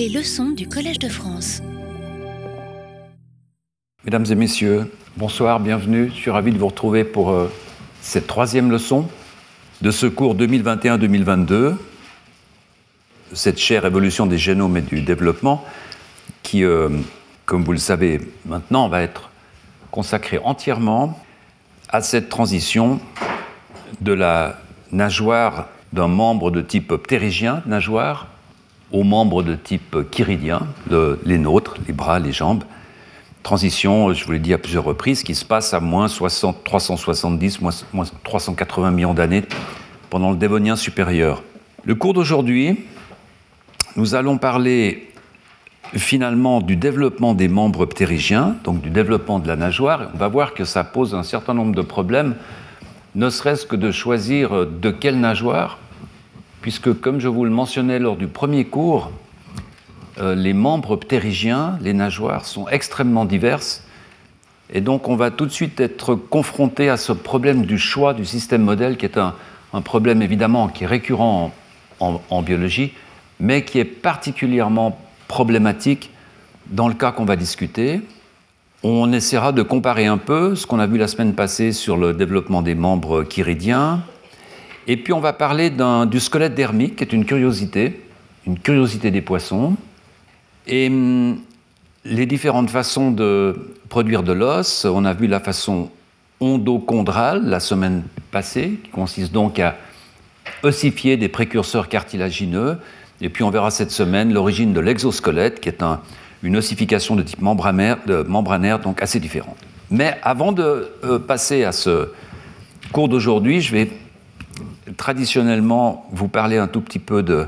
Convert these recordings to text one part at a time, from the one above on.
Les leçons du Collège de France. Mesdames et messieurs, bonsoir, bienvenue. Je suis ravi de vous retrouver pour euh, cette troisième leçon de ce cours 2021-2022, cette chère évolution des génomes et du développement, qui, euh, comme vous le savez maintenant, va être consacrée entièrement à cette transition de la nageoire d'un membre de type ptérygien, nageoire, aux membres de type chiridien, les nôtres, les bras, les jambes. Transition, je vous l'ai dit à plusieurs reprises, qui se passe à moins 60, 370, moins, 380 millions d'années pendant le Dévonien supérieur. Le cours d'aujourd'hui, nous allons parler finalement du développement des membres ptérygiens, donc du développement de la nageoire. On va voir que ça pose un certain nombre de problèmes, ne serait-ce que de choisir de quelle nageoire, puisque comme je vous le mentionnais lors du premier cours, euh, les membres ptérygiens, les nageoires, sont extrêmement diverses. Et donc on va tout de suite être confronté à ce problème du choix du système modèle, qui est un, problème évidemment qui est récurrent en, biologie, mais qui est particulièrement problématique dans le cas qu'on va discuter. On essaiera de comparer un peu ce qu'on a vu la semaine passée sur le développement des membres chiridiens, et puis on va parler du squelette dermique, qui est une curiosité, une curiosité des poissons. Et hum, les différentes façons de produire de l'os, on a vu la façon ondochondrale la semaine passée, qui consiste donc à ossifier des précurseurs cartilagineux. Et puis on verra cette semaine l'origine de l'exosquelette, qui est une ossification de type membranaire, donc assez différente. Mais avant de euh, passer à ce cours d'aujourd'hui, je vais traditionnellement vous parler un tout petit peu de,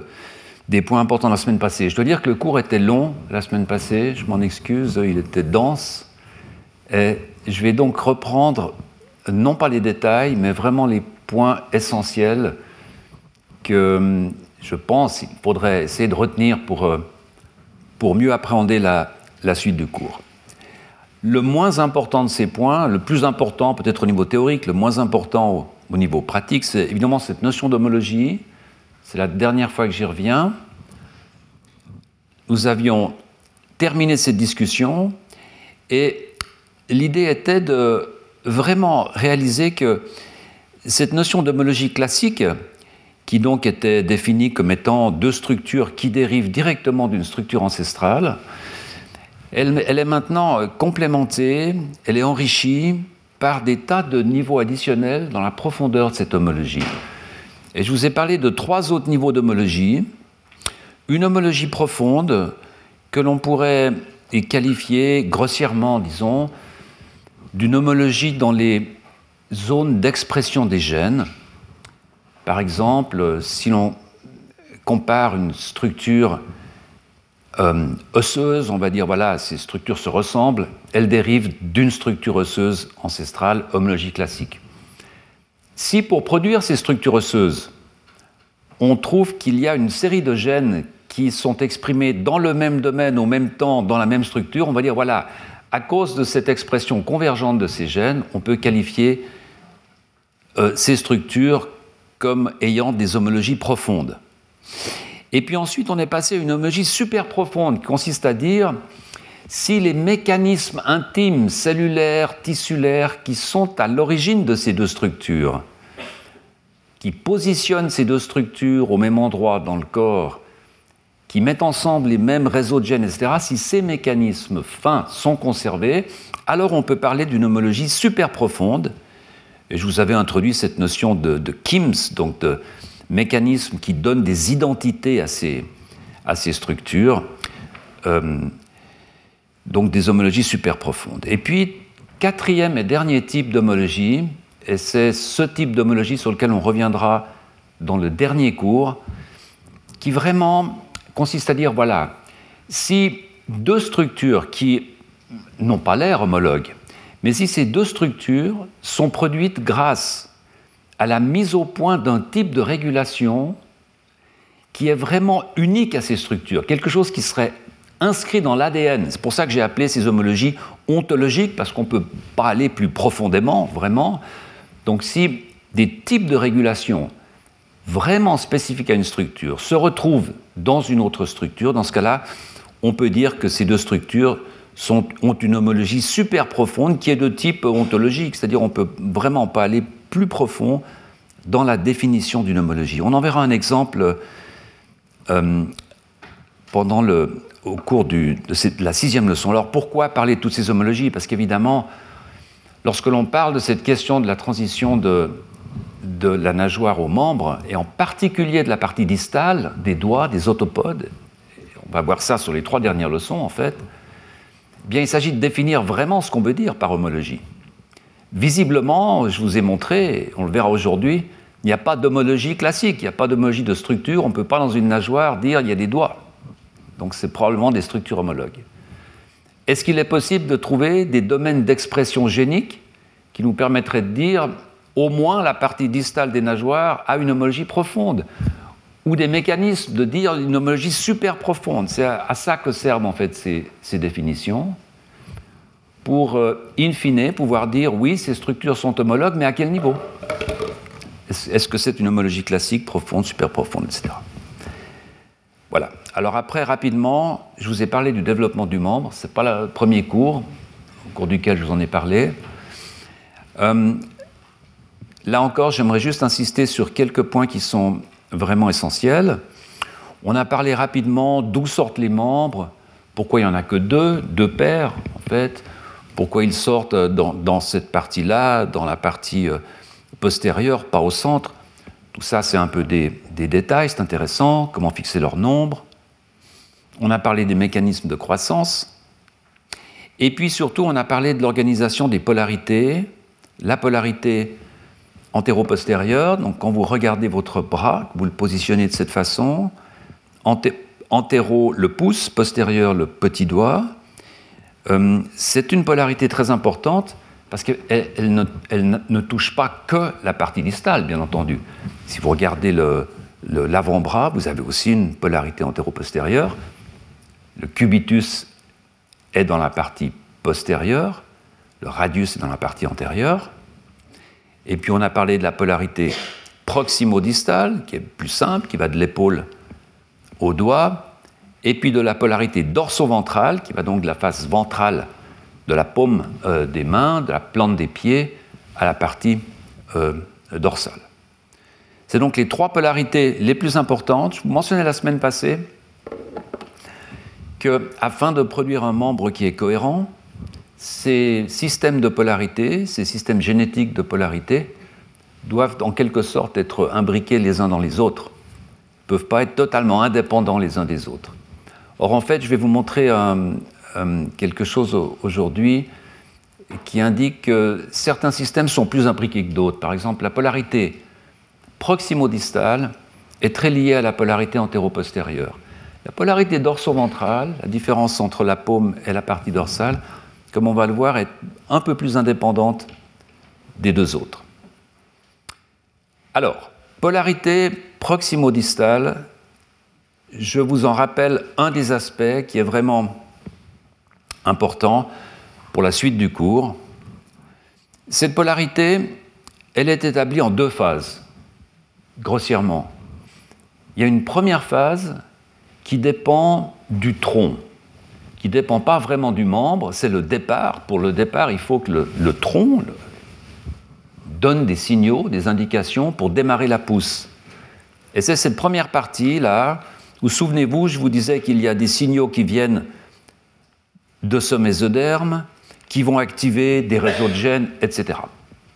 des points importants de la semaine passée. Je dois dire que le cours était long la semaine passée, je m'en excuse, il était dense. Et je vais donc reprendre, non pas les détails, mais vraiment les points essentiels que je pense qu'il faudrait essayer de retenir pour, euh, pour mieux appréhender la, suite du cours. Le moins important de ces points, le plus important peut-être au niveau théorique, le moins important au niveau pratique, c'est évidemment cette notion d'homologie. C'est la dernière fois que j'y reviens. Nous avions terminé cette discussion et l'idée était de vraiment réaliser que cette notion d'homologie classique, qui donc était définie comme étant deux structures qui dérivent directement d'une structure ancestrale, elle, elle, est maintenant complémentée, elle est enrichie par des tas de niveaux additionnels dans la profondeur de cette homologie. Et je vous ai parlé de trois autres niveaux d'homologie. Une homologie profonde que l'on pourrait qualifier grossièrement, disons, d'une homologie dans les zones d'expression des gènes. Par exemple, si l'on compare une structure euh, osseuse, on va dire, voilà, ces structures se ressemblent, elles dérivent d'une structure osseuse ancestrale, homologie classique. Si pour produire ces structures osseuses, on trouve qu'il y a une série de gènes qui sont exprimés dans le même domaine, au même temps, dans la même structure, on va dire, voilà, à cause de cette expression convergente de ces gènes, on peut qualifier euh, ces structures comme ayant des homologies profondes. Et puis ensuite, on est passé à une homologie super profonde qui consiste à dire si les mécanismes intimes, cellulaires, tissulaires, qui sont à l'origine de ces deux structures, qui positionnent ces deux structures au même endroit dans le corps, qui mettent ensemble les mêmes réseaux de gènes, etc., si ces mécanismes fins sont conservés, alors on peut parler d'une homologie super profonde. Et je vous avais introduit cette notion de, de KIMS, donc de mécanismes qui donnent des identités à ces, à ces structures, euh, donc des homologies super profondes. Et puis, quatrième et dernier type d'homologie, et c'est ce type d'homologie sur lequel on reviendra dans le dernier cours, qui vraiment consiste à dire, voilà, si deux structures qui n'ont pas l'air homologues, mais si ces deux structures sont produites grâce à la mise au point d'un type de régulation qui est vraiment unique à ces structures, quelque chose qui serait inscrit dans l'ADN. C'est pour ça que j'ai appelé ces homologies ontologiques, parce qu'on ne peut pas aller plus profondément, vraiment. Donc si des types de régulation vraiment spécifiques à une structure se retrouvent dans une autre structure. Dans ce cas-là, on peut dire que ces deux structures ont une homologie super profonde qui est de type ontologique, c'est-à-dire on ne peut vraiment pas aller plus profond dans la définition d'une homologie. On en verra un exemple euh, pendant le, au cours de, la sixième leçon. Alors pourquoi parler de toutes ces homologies? Parce qu'évidemment, lorsque l'on parle de cette question de la transition de, la nageoire aux membres, et en particulier de la partie distale, des doigts, des autopodes, on va voir ça sur les trois dernières leçons en fait, bien il s'agit de définir vraiment ce qu'on veut dire par homologie. Visiblement, je vous ai montré, on le verra aujourd'hui, il n'y a pas d'homologie classique, il n'y a pas d'homologie de structure, on ne peut pas dans une nageoire dire il y a des doigts. Donc c'est probablement des structures homologues. Est-ce qu'il est possible de trouver des domaines d'expression génique qui nous permettraient de dire au moins la partie distale des nageoires a une homologie profonde ou des mécanismes de dire une homologie super profonde? C'est à, ça que servent en fait ces, définitions, pour, euh, in fine, pouvoir dire oui, ces structures sont homologues, mais à quel niveau? Est-ce que c'est une homologie classique, profonde, super profonde, etc. Voilà. Alors après, rapidement, je vous ai parlé du développement du membre. Ce n'est pas le premier cours, au cours duquel je vous en ai parlé. Euh, là encore, j'aimerais juste insister sur quelques points qui sont vraiment essentiel. On a parlé rapidement d'où sortent les membres, pourquoi il n'y en a que deux, deux paires en fait, pourquoi ils sortent dans, cette partie-là, dans la partie euh, postérieure, pas au centre. Tout ça, c'est un peu des, détails, c'est intéressant, comment fixer leur nombre. On a parlé des mécanismes de croissance. Et puis surtout, on a parlé de l'organisation des polarités. La polarité antéro-postérieur. Donc quand vous regardez votre bras, vous le positionnez de cette façon, antéro le pouce, postérieur le petit doigt. Euh, c'est une polarité très importante parce qu'elle elle ne, touche pas que la partie distale, bien entendu. Si vous regardez l'avant-bras, vous avez aussi une polarité antéro-postérieure. Le cubitus est dans la partie postérieure, le radius est dans la partie antérieure. Et puis on a parlé de la polarité proximo-distale, qui est plus simple, qui va de l'épaule au doigt, et puis de la polarité dorso-ventrale, qui va donc de la face ventrale de la paume euh, des mains, de la plante des pieds, à la partie euh, dorsale. C'est donc les trois polarités les plus importantes. Je vous mentionnais la semaine passée que, afin de produire un membre qui est cohérent, ces systèmes de polarité, ces systèmes génétiques de polarité, doivent en quelque sorte être imbriqués les uns dans les autres, ne peuvent pas être totalement indépendants les uns des autres. Or, en fait, je vais vous montrer quelque chose aujourd'hui qui indique que certains systèmes sont plus imbriqués que d'autres. Par exemple, la polarité proximo-distale est très liée à la polarité antéro-postérieure. La polarité dorso-ventrale, la différence entre la paume et la partie dorsale, comme on va le voir, est un peu plus indépendante des deux autres. Alors, polarité proximo-distale, je vous en rappelle un des aspects qui est vraiment important pour la suite du cours. Cette polarité, elle est établie en deux phases, grossièrement. Il y a une première phase qui dépend du tronc qui ne dépend pas vraiment du membre, c'est le départ. Pour le départ, il faut que le, tronc donne des signaux, des indications pour démarrer la pousse. Et c'est cette première partie-là où, souvenez-vous, je vous disais qu'il y a des signaux qui viennent de ce mésoderme, qui vont activer des réseaux de gènes, etc.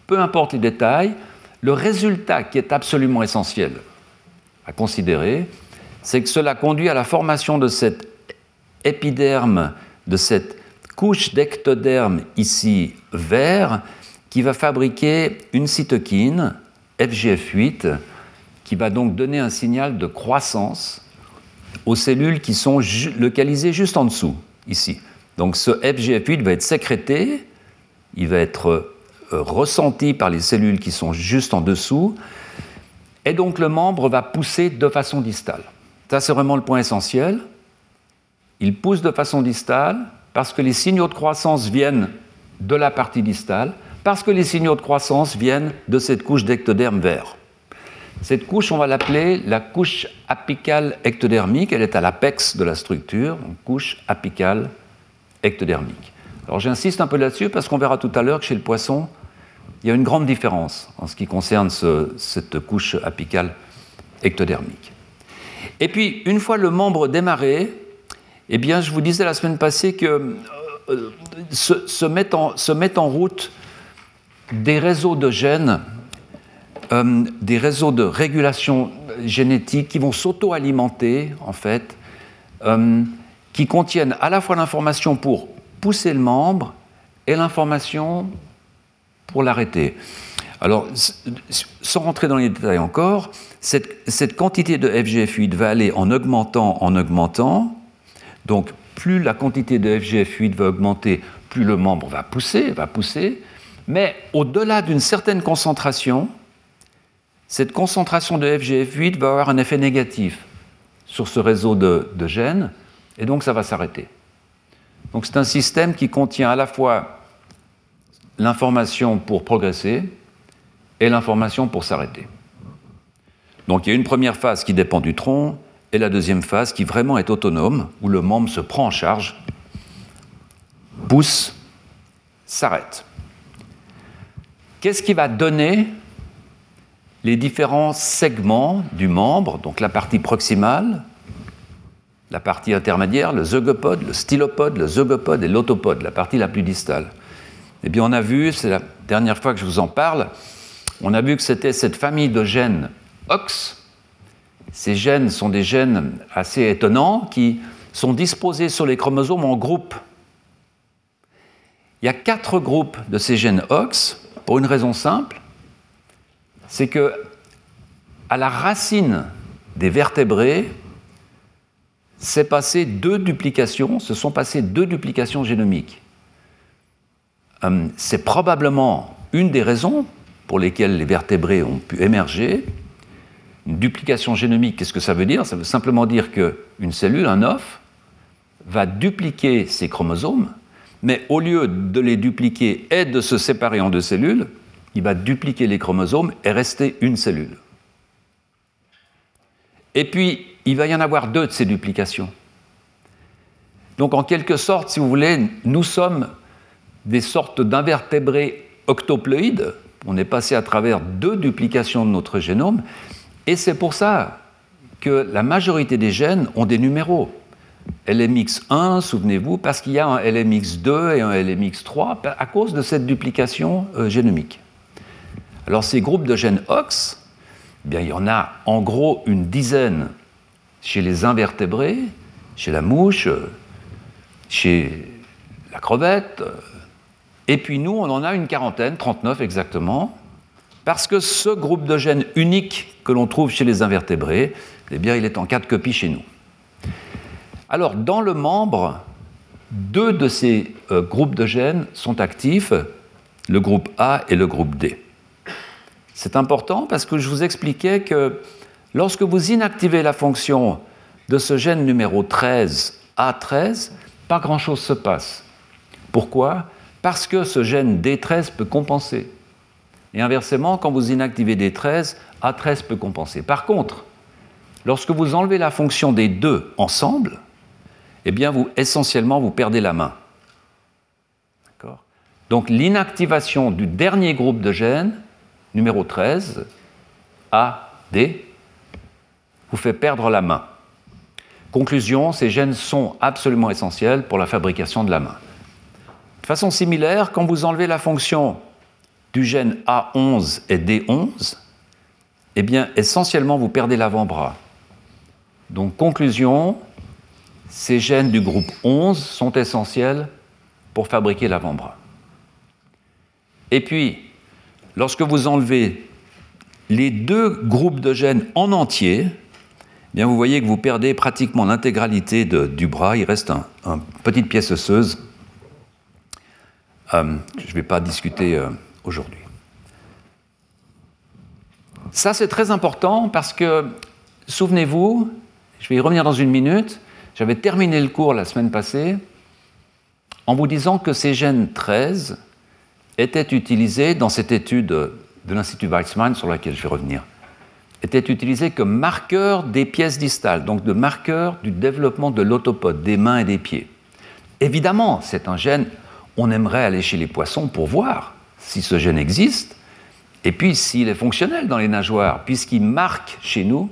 Peu importe les détails, le résultat qui est absolument essentiel à considérer, c'est que cela conduit à la formation de cette épiderme de cette couche d'ectoderme ici vert qui va fabriquer une cytokine FGF8 qui va donc donner un signal de croissance aux cellules qui sont localisées juste en dessous, ici. Donc ce FGF8 va être sécrété, il va être euh, ressenti par les cellules qui sont juste en dessous, et donc le membre va pousser de façon distale. Ça, c'est vraiment le point essentiel. Il pousse de façon distale parce que les signaux de croissance viennent de la partie distale, parce que les signaux de croissance viennent de cette couche d'ectoderme vert. Cette couche, on va l'appeler la couche apicale ectodermique. Elle est à l'apex de la structure, couche apicale ectodermique. Alors j'insiste un peu là-dessus parce qu'on verra tout à l'heure que chez le poisson, il y a une grande différence en ce qui concerne cette couche apicale ectodermique. Et puis, une fois le membre démarré, eh bien, je vous disais la semaine passée que euh, euh, se, mettent en, route des réseaux de gènes, euh, des réseaux de régulation génétique qui vont s'auto-alimenter, en fait, qui contiennent à la fois l'information pour pousser le membre et l'information pour l'arrêter. Alors, sans rentrer dans les détails encore, cette, quantité de FGF8 va aller en augmentant, en augmentant. Donc, plus la quantité de FGF8 va augmenter, plus le membre va pousser, va pousser. Mais au-delà d'une certaine concentration, cette concentration de FGF8 va avoir un effet négatif sur ce réseau de, gènes, et donc ça va s'arrêter. Donc c'est un système qui contient à la fois l'information pour progresser et l'information pour s'arrêter. Donc il y a une première phase qui dépend du tronc et la deuxième phase qui vraiment est autonome, où le membre se prend en charge, pousse, s'arrête. Qu'est-ce qui va donner les différents segments du membre, donc la partie proximale, la partie intermédiaire, le zeugopode, le stylopode, le zeugopode et l'autopode, la partie la plus distale. Eh bien, on a vu, c'est la dernière fois que je vous en parle, on a vu que c'était cette famille de gènes OX. Ces gènes sont des gènes assez étonnants qui sont disposés sur les chromosomes en groupes. Il y a quatre groupes de ces gènes OX pour une raison simple, c'est que à la racine des vertébrés, s'est passé deux duplications, se sont passées deux duplications génomiques. Hum, c'est probablement une des raisons pour lesquelles les vertébrés ont pu émerger. Une duplication génomique, qu'est-ce que ça veut dire? Ça veut simplement dire qu'une cellule, un œuf, va dupliquer ses chromosomes, mais au lieu de les dupliquer et de se séparer en deux cellules, il va dupliquer les chromosomes et rester une cellule. Et puis, il va y en avoir deux de ces duplications. Donc, en quelque sorte, si vous voulez, nous sommes des sortes d'invertébrés octoploïdes. On est passé à travers deux duplications de notre génome. Et c'est pour ça que la majorité des gènes ont des numéros. LMX1, souvenez-vous, parce qu'il y a un LMX2 et un LMX3 à cause de cette duplication euh, génomique. Alors ces groupes de gènes OX, eh bien, il y en a en gros une dizaine chez les invertébrés, chez la mouche, chez la crevette, et puis nous, on en a une quarantaine, 39 exactement, parce que ce groupe de gènes unique que l'on trouve chez les invertébrés, eh bien, il est en quatre copies chez nous. Alors, dans le membre, deux de ces euh, groupes de gènes sont actifs, le groupe A et le groupe D. C'est important parce que je vous expliquais que lorsque vous inactivez la fonction de ce gène numéro 13, A13, pas grand-chose se passe. Pourquoi? Parce que ce gène D13 peut compenser. Et inversement, quand vous inactivez D13, A13 peut compenser. Par contre, lorsque vous enlevez la fonction des deux ensemble, eh bien, vous, essentiellement, vous perdez la main. Donc, l'inactivation du dernier groupe de gènes numéro 13, A, D, vous fait perdre la main. Conclusion, ces gènes sont absolument essentiels pour la fabrication de la main. De façon similaire, quand vous enlevez la fonction du gène A11 et D11, eh bien, essentiellement, vous perdez l'avant-bras. Donc, conclusion, ces gènes du groupe 11 sont essentiels pour fabriquer l'avant-bras. Et puis, lorsque vous enlevez les deux groupes de gènes en entier, eh bien vous voyez que vous perdez pratiquement l'intégralité du bras. Il reste une petite pièce osseuse. Euh, je ne vais pas discuter euh, aujourd'hui. Ça, c'est très important parce que, souvenez-vous, je vais y revenir dans une minute, j'avais terminé le cours la semaine passée en vous disant que ces gènes 13 était utilisé dans cette étude de l'Institut Weizmann sur laquelle je vais revenir. était utilisé comme marqueur des pièces distales, donc de marqueur du développement de l'autopode, des mains et des pieds. Évidemment, c'est un gène, on aimerait aller chez les poissons pour voir si ce gène existe, et puis s'il est fonctionnel dans les nageoires, puisqu'il marque chez nous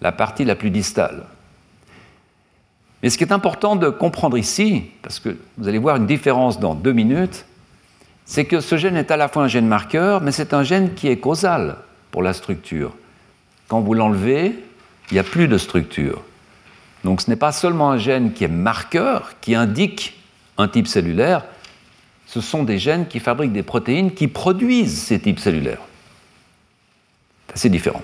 la partie la plus distale. Mais ce qui est important de comprendre ici, parce que vous allez voir une différence dans deux minutes, c'est que ce gène est à la fois un gène marqueur, mais c'est un gène qui est causal pour la structure. Quand vous l'enlevez, il n'y a plus de structure. Donc ce n'est pas seulement un gène qui est marqueur, qui indique un type cellulaire, ce sont des gènes qui fabriquent des protéines qui produisent ces types cellulaires. C'est assez différent.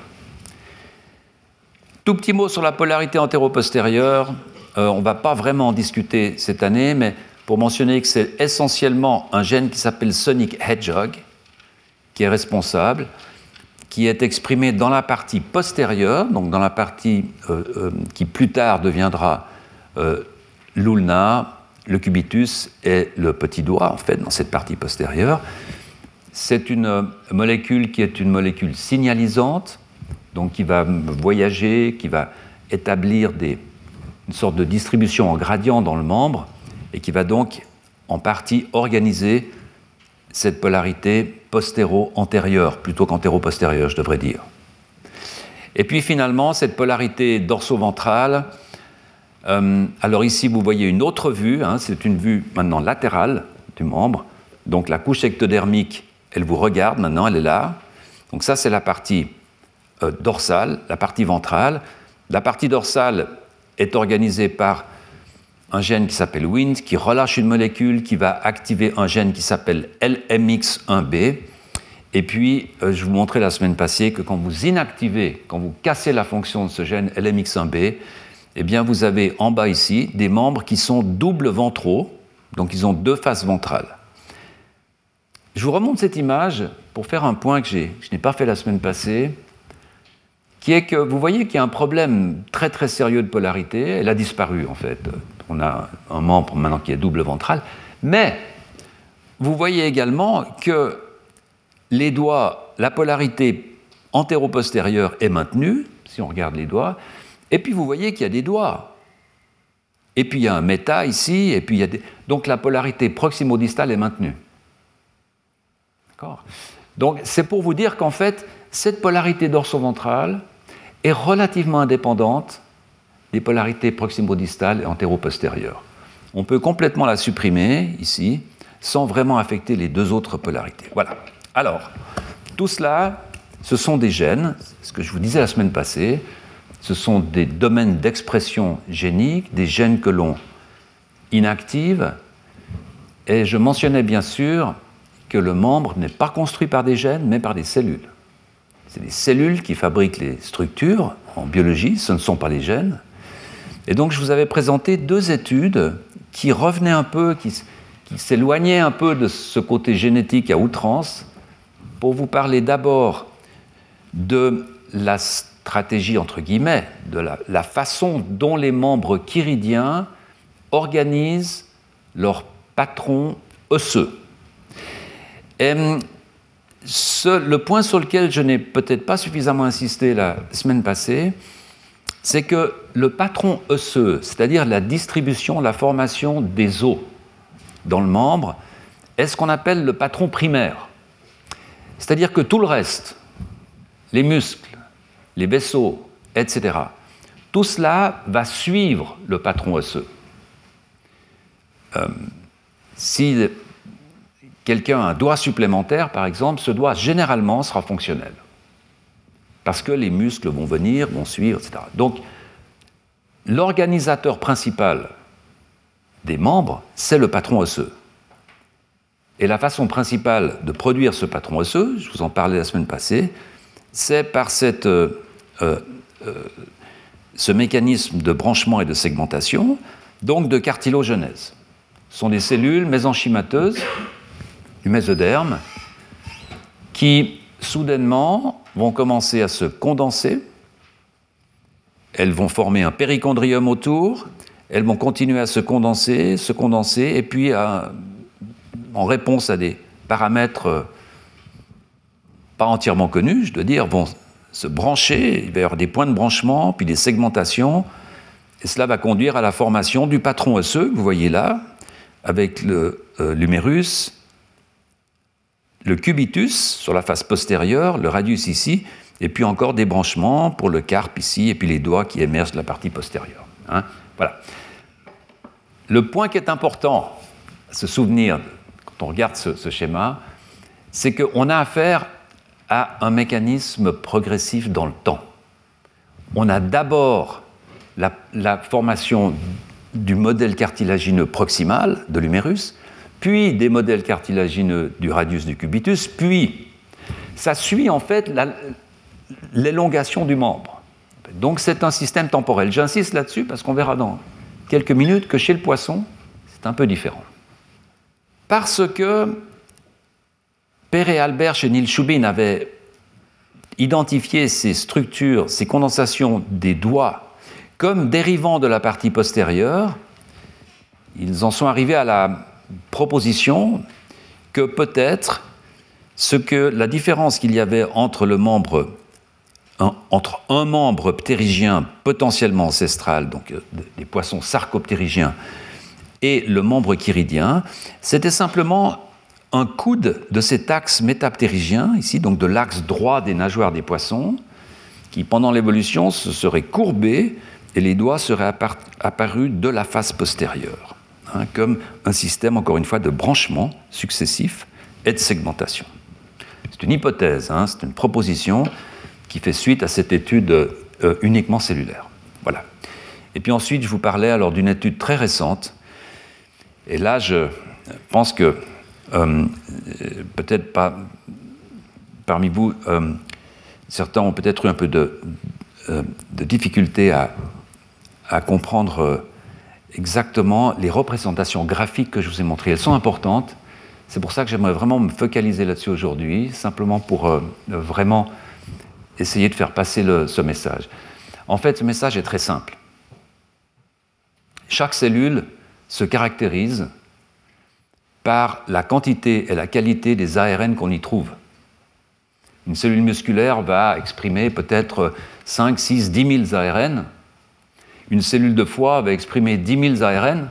Tout petit mot sur la polarité antéro-postérieure. Euh, on ne va pas vraiment en discuter cette année, mais pour mentionner que c'est essentiellement un gène qui s'appelle Sonic Hedgehog qui est responsable, qui est exprimé dans la partie postérieure, donc dans la partie euh, euh, qui plus tard deviendra l'ulna, le cubitus et le petit doigt, en fait, dans cette partie postérieure. C'est une molécule qui est une molécule signalisante, donc qui va voyager, qui va établir des, une sorte de distribution en gradient dans le membre, et qui va donc en partie organiser cette polarité postéro-antérieure, plutôt qu'antéro-postérieure, je devrais dire. Et puis finalement, cette polarité dorso-ventrale, euh, alors ici, vous voyez une autre vue, hein, c'est une vue maintenant latérale du membre. Donc la couche ectodermique, elle vous regarde maintenant, elle est là. Donc ça, c'est la partie euh, dorsale, la partie ventrale. La partie dorsale est organisée par un gène qui s'appelle WIND, qui relâche une molécule qui va activer un gène qui s'appelle LMX1B. Et puis, euh, je vous montrais la semaine passée que quand vous inactivez, quand vous cassez la fonction de ce gène LMX1B, eh bien, vous avez en bas ici des membres qui sont double ventraux, donc ils ont deux faces ventrales. Je vous remonte cette image pour faire un point que, je n'ai pas fait la semaine passée, qui est que vous voyez qu'il y a un problème très très sérieux de polarité. Elle a disparu en fait. On a un membre maintenant qui est double ventral. Mais vous voyez également que les doigts, la polarité antéro-postérieure est maintenue, si on regarde les doigts, et puis vous voyez qu'il y a des doigts. Et puis il y a un méta ici, et puis il y a des... Donc la polarité proximo-distale est maintenue. D'accord? Donc c'est pour vous dire qu'en fait, cette polarité dorso-ventrale est relativement indépendante des polarités proximo-distales et antéro-postérieures. On peut complètement la supprimer ici, sans vraiment affecter les deux autres polarités. Voilà. Alors, tout cela, ce sont des gènes, ce que je vous disais la semaine passée, ce sont des domaines d'expression génique, des gènes que l'on inactive. Et je mentionnais bien sûr que le membre n'est pas construit par des gènes, mais par des cellules. C'est les cellules qui fabriquent les structures en biologie, ce ne sont pas les gènes. Et donc je vous avais présenté deux études qui revenaient un peu, qui, s'éloignaient un peu de ce côté génétique à outrance, pour vous parler d'abord de la stratégie, entre guillemets, de la, façon dont les membres chiridiens organisent leur patron osseux. Et, le point sur lequel je n'ai peut-être pas suffisamment insisté la semaine passée, c'est que le patron osseux, c'est-à-dire la distribution, la formation des os dans le membre, est ce qu'on appelle le patron primaire. C'est-à-dire que tout le reste, les muscles, les vaisseaux, etc. Tout cela va suivre le patron osseux. Euh, si quelqu'un a un doigt supplémentaire, par exemple, ce doigt généralement sera fonctionnel. Parce que les muscles vont venir, vont suivre, etc. Donc, l'organisateur principal des membres, c'est le patron osseux. Et la façon principale de produire ce patron osseux, je vous en parlais la semaine passée, c'est par euh, euh, euh, ce mécanisme de branchement et de segmentation, donc de cartilogenèse. Ce sont des cellules mésenchymateuses du mésoderme qui soudainement vont commencer à se condenser. Elles vont former un périchondrium autour, elles vont continuer à se condenser, se condenser, et puis en réponse à des paramètres pas entièrement connus, je dois dire, vont se brancher, il va y avoir des points de branchement, puis des segmentations, et cela va conduire à la formation du patron osseux, que vous voyez là, avec euh, l'humérus, le cubitus sur la face postérieure, le radius ici, et puis encore des branchements pour le carpe ici, et puis les doigts qui émergent de la partie postérieure. Hein. voilà. Le point qui est important à se souvenir quand on regarde ce, schéma, c'est qu'on a affaire à un mécanisme progressif dans le temps. On a d'abord la, la, formation du modèle cartilagineux proximal de l'humérus, puis des modèles cartilagineux du radius du cubitus, puis ça suit en fait l'élongation du membre. Donc c'est un système temporel. J'insiste là-dessus parce qu'on verra dans quelques minutes que chez le poisson, c'est un peu différent. Parce que Perret Albert chez Neil Schubin avaient identifié ces structures, ces condensations des doigts comme dérivant de la partie postérieure, ils en sont arrivés à la proposition que peut-être ce que la différence qu'il y avait entre un membre ptérygien potentiellement ancestral, donc euh, des poissons sarcoptérygiens, et le membre chiridien, c'était simplement un coude de cet axe métaptérygien, ici, donc de l'axe droit des nageoires des poissons, qui pendant l'évolution se serait courbé et les doigts seraient apparus de la face postérieure, hein, comme un système, encore une fois, de branchement successif et de segmentation. C'est une hypothèse, hein, c'est une proposition qui fait suite à cette étude euh, uniquement cellulaire. Voilà. Et puis ensuite, je vous parlais alors d'une étude très récente. Et là, je pense que euh, peut-être pas parmi vous, euh, certains ont peut-être eu un peu de, difficulté à comprendre exactement les représentations graphiques que je vous ai montrées. Elles sont importantes. C'est pour ça que j'aimerais vraiment me focaliser là-dessus aujourd'hui, simplement pour vraiment essayer de faire passer ce message. En fait, ce message est très simple. Chaque cellule se caractérise par la quantité et la qualité des ARN qu'on y trouve. Une cellule musculaire va exprimer peut-être 5, 6, 10 000 ARN. Une cellule de foie va exprimer 10 000 ARN.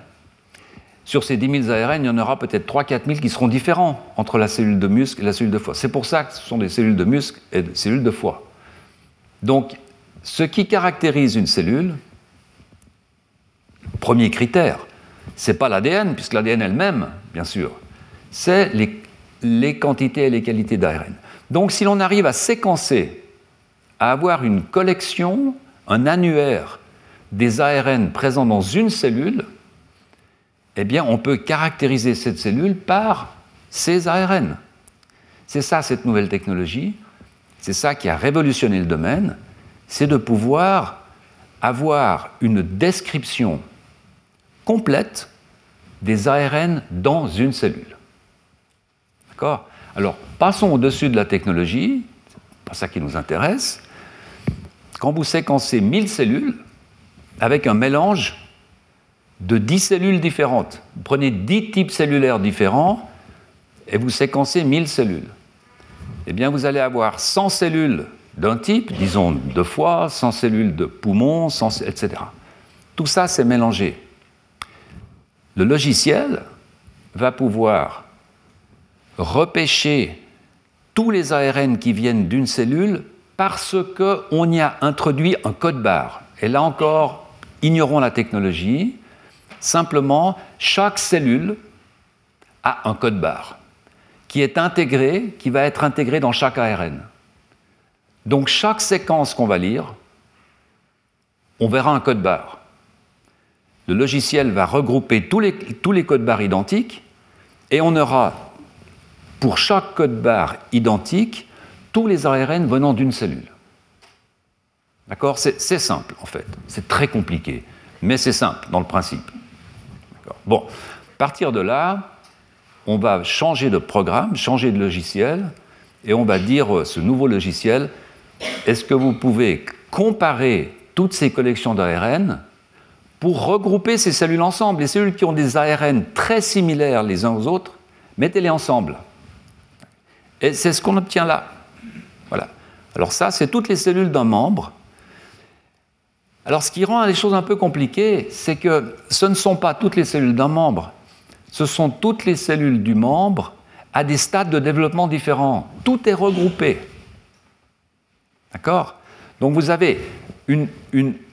Sur ces 10 000 ARN, il y en aura peut-être 3 4 000 qui seront différents entre la cellule de muscle et la cellule de foie. C'est pour ça que ce sont des cellules de muscle et des cellules de foie. Donc, ce qui caractérise une cellule, premier critère, ce n'est pas l'ADN, puisque l'ADN elle-même, bien sûr, c'est les, quantités et les qualités d'ARN. Donc, si l'on arrive à séquencer, à avoir une collection, un annuaire des ARN présents dans une cellule, eh bien, on peut caractériser cette cellule par ces ARN. C'est ça, cette nouvelle technologie c'est ça qui a révolutionné le domaine, c'est de pouvoir avoir une description complète des ARN dans une cellule. D'accord? Alors, passons au-dessus de la technologie, c'est pas ça qui nous intéresse. Quand vous séquencez 1000 cellules avec un mélange de 10 cellules différentes, vous prenez 10 types cellulaires différents et vous séquencez 1000 cellules eh bien vous allez avoir 100 cellules d'un type, disons de foie, 100 cellules de poumon, etc. Tout ça, c'est mélangé. Le logiciel va pouvoir repêcher tous les ARN qui viennent d'une cellule parce qu'on y a introduit un code barre. Et là encore, ignorons la technologie. Simplement, chaque cellule a un code barre qui est intégré, qui va être intégré dans chaque ARN. Donc chaque séquence qu'on va lire, on verra un code barre. Le logiciel va regrouper tous les, tous les codes barres identiques et on aura pour chaque code barre identique tous les ARN venant d'une cellule. D'accord? C'est simple en fait. C'est très compliqué, mais c'est simple dans le principe. Bon, à partir de là, on va changer de programme, changer de logiciel, et on va dire euh, ce nouveau logiciel, est-ce que vous pouvez comparer toutes ces collections d'ARN pour regrouper ces cellules ensemble? Les cellules qui ont des ARN très similaires les uns aux autres, mettez-les ensemble. Et c'est ce qu'on obtient là. Voilà. Alors ça, c'est toutes les cellules d'un membre. Alors ce qui rend les choses un peu compliquées, c'est que ce ne sont pas toutes les cellules d'un membre, ce sont toutes les cellules du membre à des stades de développement différents. Tout est regroupé. D'accord? Donc vous avez une,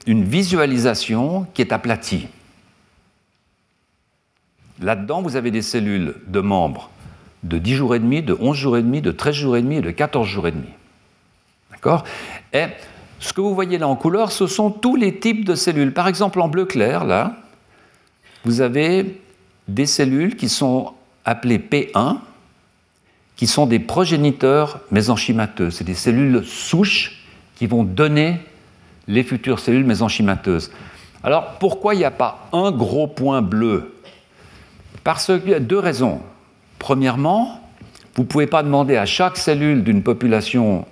visualisation qui est aplatie. Là-dedans, vous avez des cellules de membres de 10 jours et demi, de 11 jours et demi, de 13 jours et demi et de 14 jours et demi. D'accord? Ce que vous voyez là en couleur, ce sont tous les types de cellules. Par exemple, en bleu clair, là, vous avez des cellules qui sont appelées P1, qui sont des progéniteurs mésenchymateux. C'est des cellules souches qui vont donner les futures cellules mésenchymateuses. Alors pourquoi il n'y a pas un gros point bleu? Parce qu'il y a deux raisons. Premièrement, vous ne pouvez pas demander à chaque cellule d'une population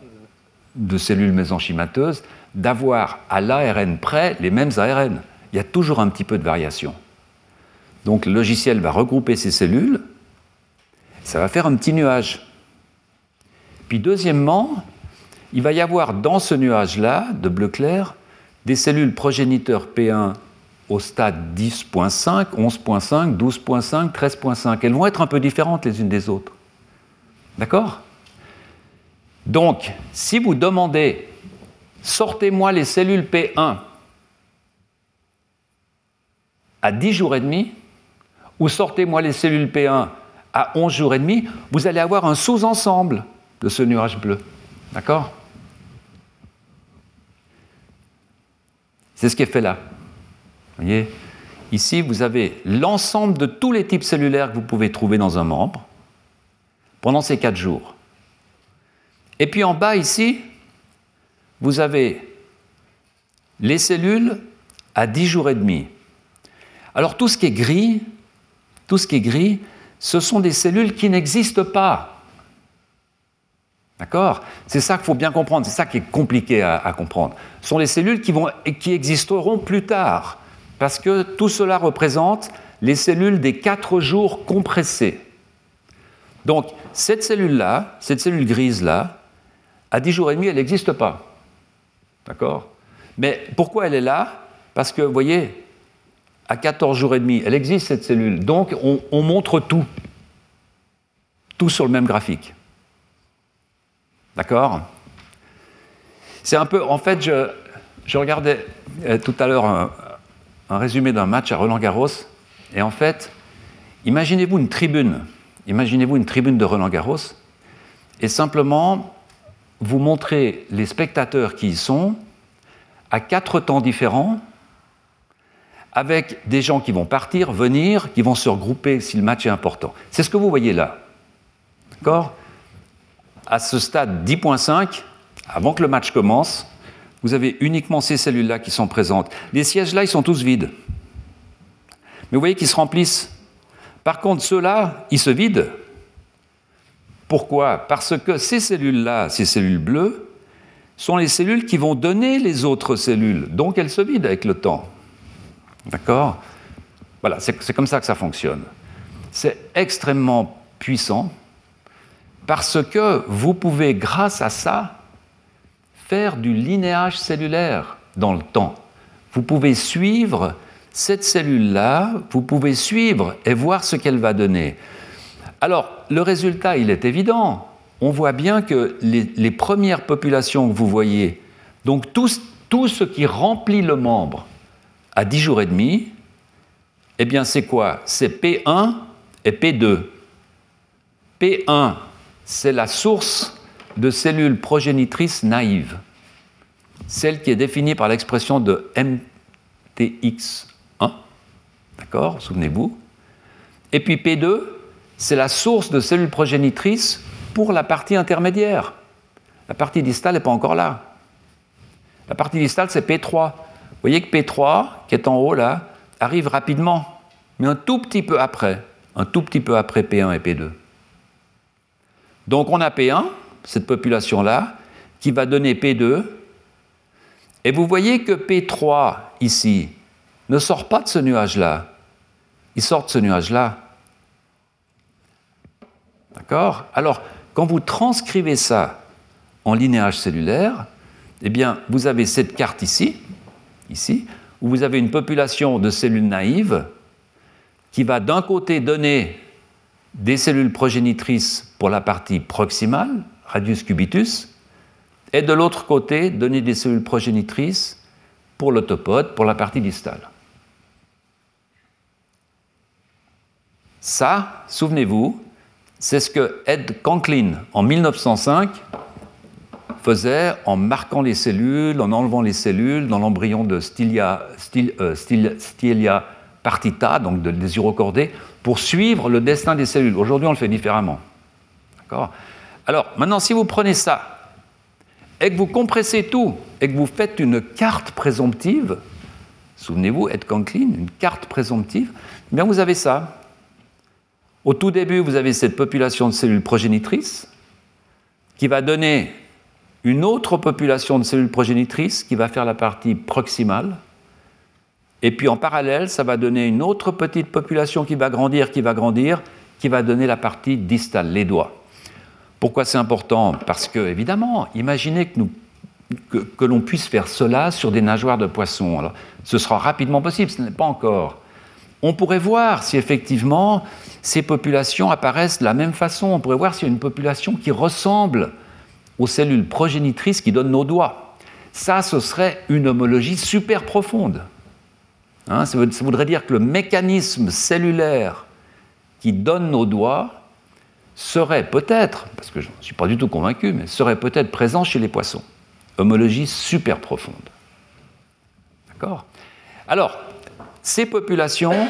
de cellules mésenchymateuses d'avoir à l'ARN près les mêmes ARN. Il y a toujours un petit peu de variation. Donc le logiciel va regrouper ces cellules, ça va faire un petit nuage. Puis deuxièmement, il va y avoir dans ce nuage-là, de bleu clair, des cellules progéniteurs P1 au stade 10.5, 11.5, 12.5, 13.5. Elles vont être un peu différentes les unes des autres. D'accord? Donc, si vous demandez, sortez-moi les cellules P1 à 10 jours et demi, ou sortez-moi les cellules P1 à 11 jours et demi, vous allez avoir un sous-ensemble de ce nuage bleu. D'accord? C'est ce qui est fait là. Vous voyez? Ici, vous avez l'ensemble de tous les types cellulaires que vous pouvez trouver dans un membre pendant ces quatre jours. Et puis en bas, ici, vous avez les cellules à 10 jours et demi. Alors tout ce qui est gris, tout ce qui est gris, ce sont des cellules qui n'existent pas. D'accord? C'est ça qu'il faut bien comprendre, c'est ça qui est compliqué à, comprendre. Ce sont les cellules qui, vont, qui existeront plus tard, parce que tout cela représente les cellules des quatre jours compressés. Donc, cette cellule-là, cette cellule grise-là, à 10 jours et demi, elle n'existe pas. D'accord? Mais pourquoi elle est là? Parce que, vous voyez, à 14 jours et demi, elle existe cette cellule. Donc on, montre tout. Tout sur le même graphique. D'accord? C'est un peu. En fait, je, regardais euh, tout à l'heure un, un, résumé d'un match à Roland Garros. Et en fait, imaginez-vous une tribune. Imaginez-vous une tribune de Roland Garros. Et simplement, vous montrez les spectateurs qui y sont à quatre temps différents avec des gens qui vont partir, venir, qui vont se regrouper si le match est important. C'est ce que vous voyez là. D'accord? À ce stade 10.5, avant que le match commence, vous avez uniquement ces cellules-là qui sont présentes. Les sièges-là, ils sont tous vides. Mais vous voyez qu'ils se remplissent. Par contre, ceux-là, ils se vident. Pourquoi? Parce que ces cellules-là, ces cellules bleues, sont les cellules qui vont donner les autres cellules. Donc elles se vident avec le temps. D'accord? Voilà, c'est comme ça que ça fonctionne. C'est extrêmement puissant parce que vous pouvez, grâce à ça, faire du linéage cellulaire dans le temps. Vous pouvez suivre cette cellule-là, vous pouvez suivre et voir ce qu'elle va donner. Alors, le résultat, il est évident. On voit bien que les, premières populations que vous voyez, donc tout, ce qui remplit le membre, à 10 jours et demi, eh bien c'est quoi? C'est P1 et P2. P1, c'est la source de cellules progénitrices naïves, celle qui est définie par l'expression de MTX1, d'accord? Souvenez-vous. Et puis P2, c'est la source de cellules progénitrices pour la partie intermédiaire. La partie distale n'est pas encore là. La partie distale, c'est P3. Vous voyez que P3, qui est en haut là, arrive rapidement, mais un tout petit peu après, un tout petit peu après P1 et P2. Donc on a P1, cette population-là, qui va donner P2, et vous voyez que P3, ici, ne sort pas de ce nuage-là, il sort de ce nuage-là. D'accord? Alors, quand vous transcrivez ça en linéage cellulaire, eh bien, vous avez cette carte ici, ici, où vous avez une population de cellules naïves qui va d'un côté donner des cellules progénitrices pour la partie proximale, radius cubitus, et de l'autre côté, donner des cellules progénitrices pour l'autopode, pour la partie distale. Ça, souvenez-vous, c'est ce que Ed Conklin, en 1905, faisait en marquant les cellules, en enlevant les cellules dans l'embryon de Stylia, euh, partita, donc des urocordés, pour suivre le destin des cellules. Aujourd'hui, on le fait différemment. Alors, maintenant, si vous prenez ça et que vous compressez tout et que vous faites une carte présomptive, souvenez-vous, Ed Conklin, une carte présomptive, eh bien vous avez ça. Au tout début, vous avez cette population de cellules progénitrices qui va donner une autre population de cellules progénitrices qui va faire la partie proximale. Et puis en parallèle, ça va donner une autre petite population qui va grandir, qui va grandir, qui va donner la partie distale, les doigts. Pourquoi c'est important? Parce que, évidemment, imaginez que, l'on puisse faire cela sur des nageoires de poissons. ce sera rapidement possible, ce n'est pas encore. On pourrait voir si effectivement ces populations apparaissent de la même façon. On pourrait voir s'il y a une population qui ressemble aux cellules progénitrices qui donnent nos doigts. Ça, ce serait une homologie super profonde. Hein, ça, voudrait dire que le mécanisme cellulaire qui donne nos doigts serait peut-être, parce que je ne suis pas du tout convaincu, mais serait peut-être présent chez les poissons. Homologie super profonde. D'accord? Alors, ces populations,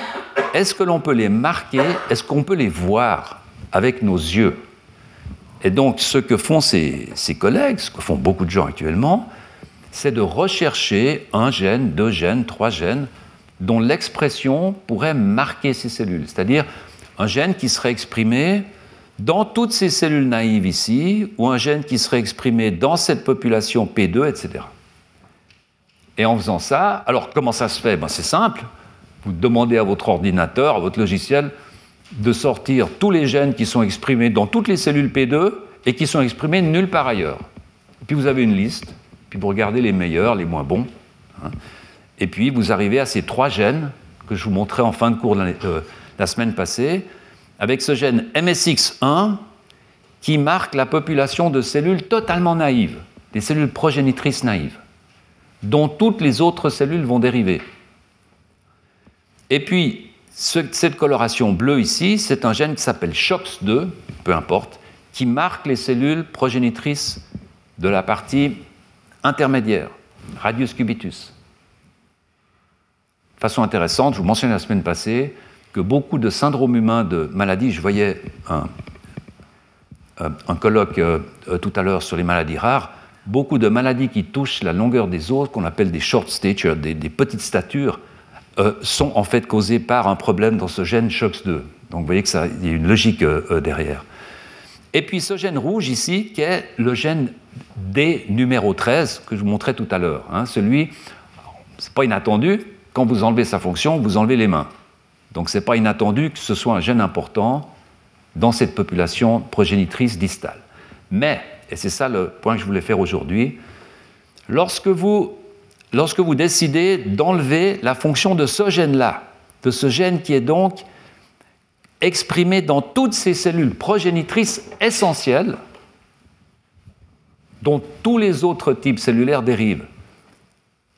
est-ce que l'on peut les marquer Est-ce qu'on peut les voir avec nos yeux? Et donc, ce que font ces, collègues, ce que font beaucoup de gens actuellement, c'est de rechercher un gène, deux gènes, trois gènes, dont l'expression pourrait marquer ces cellules. C'est-à-dire un gène qui serait exprimé dans toutes ces cellules naïves ici, ou un gène qui serait exprimé dans cette population P2, etc. Et en faisant ça, alors comment ça se fait? Ben, C'est simple. Vous demandez à votre ordinateur, à votre logiciel, de sortir tous les gènes qui sont exprimés dans toutes les cellules P2 et qui sont exprimés nulle part ailleurs. puis vous avez une liste, puis vous regardez les meilleurs, les moins bons, hein. et puis vous arrivez à ces trois gènes que je vous montrais en fin de cours euh, la semaine passée, avec ce gène MSX1 qui marque la population de cellules totalement naïves, des cellules progénitrices naïves, dont toutes les autres cellules vont dériver. Et puis, cette coloration bleue ici, c'est un gène qui s'appelle SHOX2, peu importe, qui marque les cellules progénitrices de la partie intermédiaire, radius cubitus. De façon intéressante, je vous mentionnais la semaine passée que beaucoup de syndromes humains de maladies, je voyais un, euh, colloque euh, tout à l'heure sur les maladies rares, beaucoup de maladies qui touchent la longueur des os, qu'on appelle des short stature, des petites statures, euh, sont en fait causés par un problème dans ce gène SHOX2. Donc vous voyez qu'il y a une logique euh, euh, derrière. Et puis ce gène rouge ici, qui est le gène D numéro 13, que je vous montrais tout à l'heure. Hein, celui, c'est pas inattendu, quand vous enlevez sa fonction, vous enlevez les mains. Donc ce n'est pas inattendu que ce soit un gène important dans cette population progénitrice distale. Mais, et c'est ça le point que je voulais faire aujourd'hui, lorsque vous lorsque vous décidez d'enlever la fonction de ce gène-là, de ce gène qui est donc exprimé dans toutes ces cellules progénitrices essentielles, dont tous les autres types cellulaires dérivent.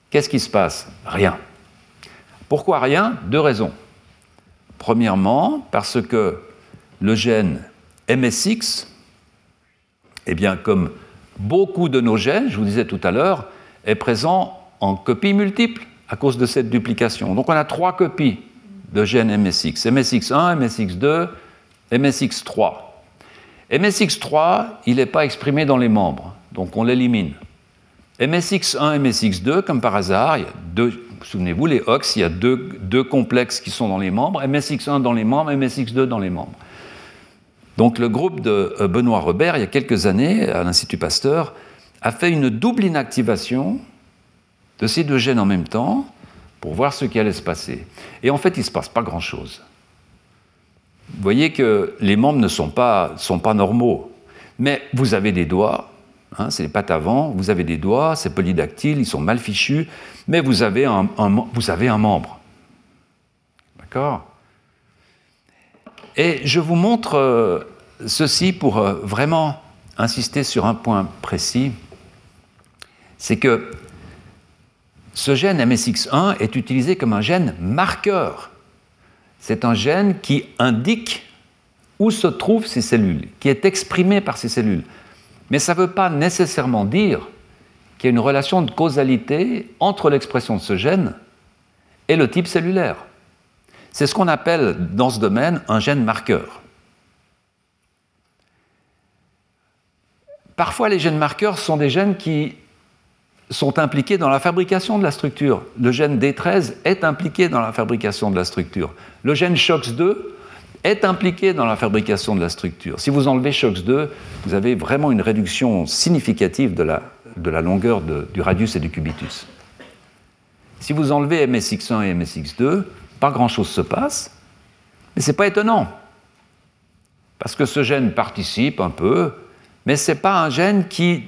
Qu'est-ce qui se passe? Rien. Pourquoi rien? Deux raisons. Premièrement, parce que le gène MSX, eh bien, comme beaucoup de nos gènes, je vous disais tout à l'heure, est présent en copies multiples à cause de cette duplication. Donc on a trois copies de gènes MSX. MSX1, MSX2, MSX3. MSX3, il n'est pas exprimé dans les membres, donc on l'élimine. MSX1, MSX2, comme par hasard, il y a deux, souvenez-vous, les OX, il y a deux, deux, complexes qui sont dans les membres, MSX1 dans les membres, MSX2 dans les membres. Donc le groupe de euh, Benoît Robert, il y a quelques années, à l'Institut Pasteur, a fait une double inactivation de ces deux gènes en même temps pour voir ce qui allait se passer. Et en fait, il ne se passe pas grand-chose. Vous voyez que les membres ne sont pas, sont pas normaux, mais vous avez des doigts, Hein, c'est les pattes avant, vous avez des doigts, c'est polydactyle, ils sont mal fichus, mais vous avez un, vous avez un membre. D'accord? Et je vous montre euh, ceci pour euh, vraiment insister sur un point précis, c'est que ce gène MSX1 est utilisé comme un gène marqueur. C'est un gène qui indique où se trouvent ces cellules, qui est exprimé par ces cellules. Mais ça ne veut pas nécessairement dire qu'il y a une relation de causalité entre l'expression de ce gène et le type cellulaire. C'est ce qu'on appelle dans ce domaine un gène marqueur. Parfois, les gènes marqueurs sont des gènes qui sont impliqués dans la fabrication de la structure. Le gène D13 est impliqué dans la fabrication de la structure. Le gène SHOX2 est impliqué dans la fabrication de la structure. Si vous enlevez SHOX2, vous avez vraiment une réduction significative de la, longueur du radius et du cubitus. Si vous enlevez MSX1 et MSX2, pas grand-chose se passe, mais ce n'est pas étonnant, parce que ce gène participe un peu, mais ce n'est pas un gène qui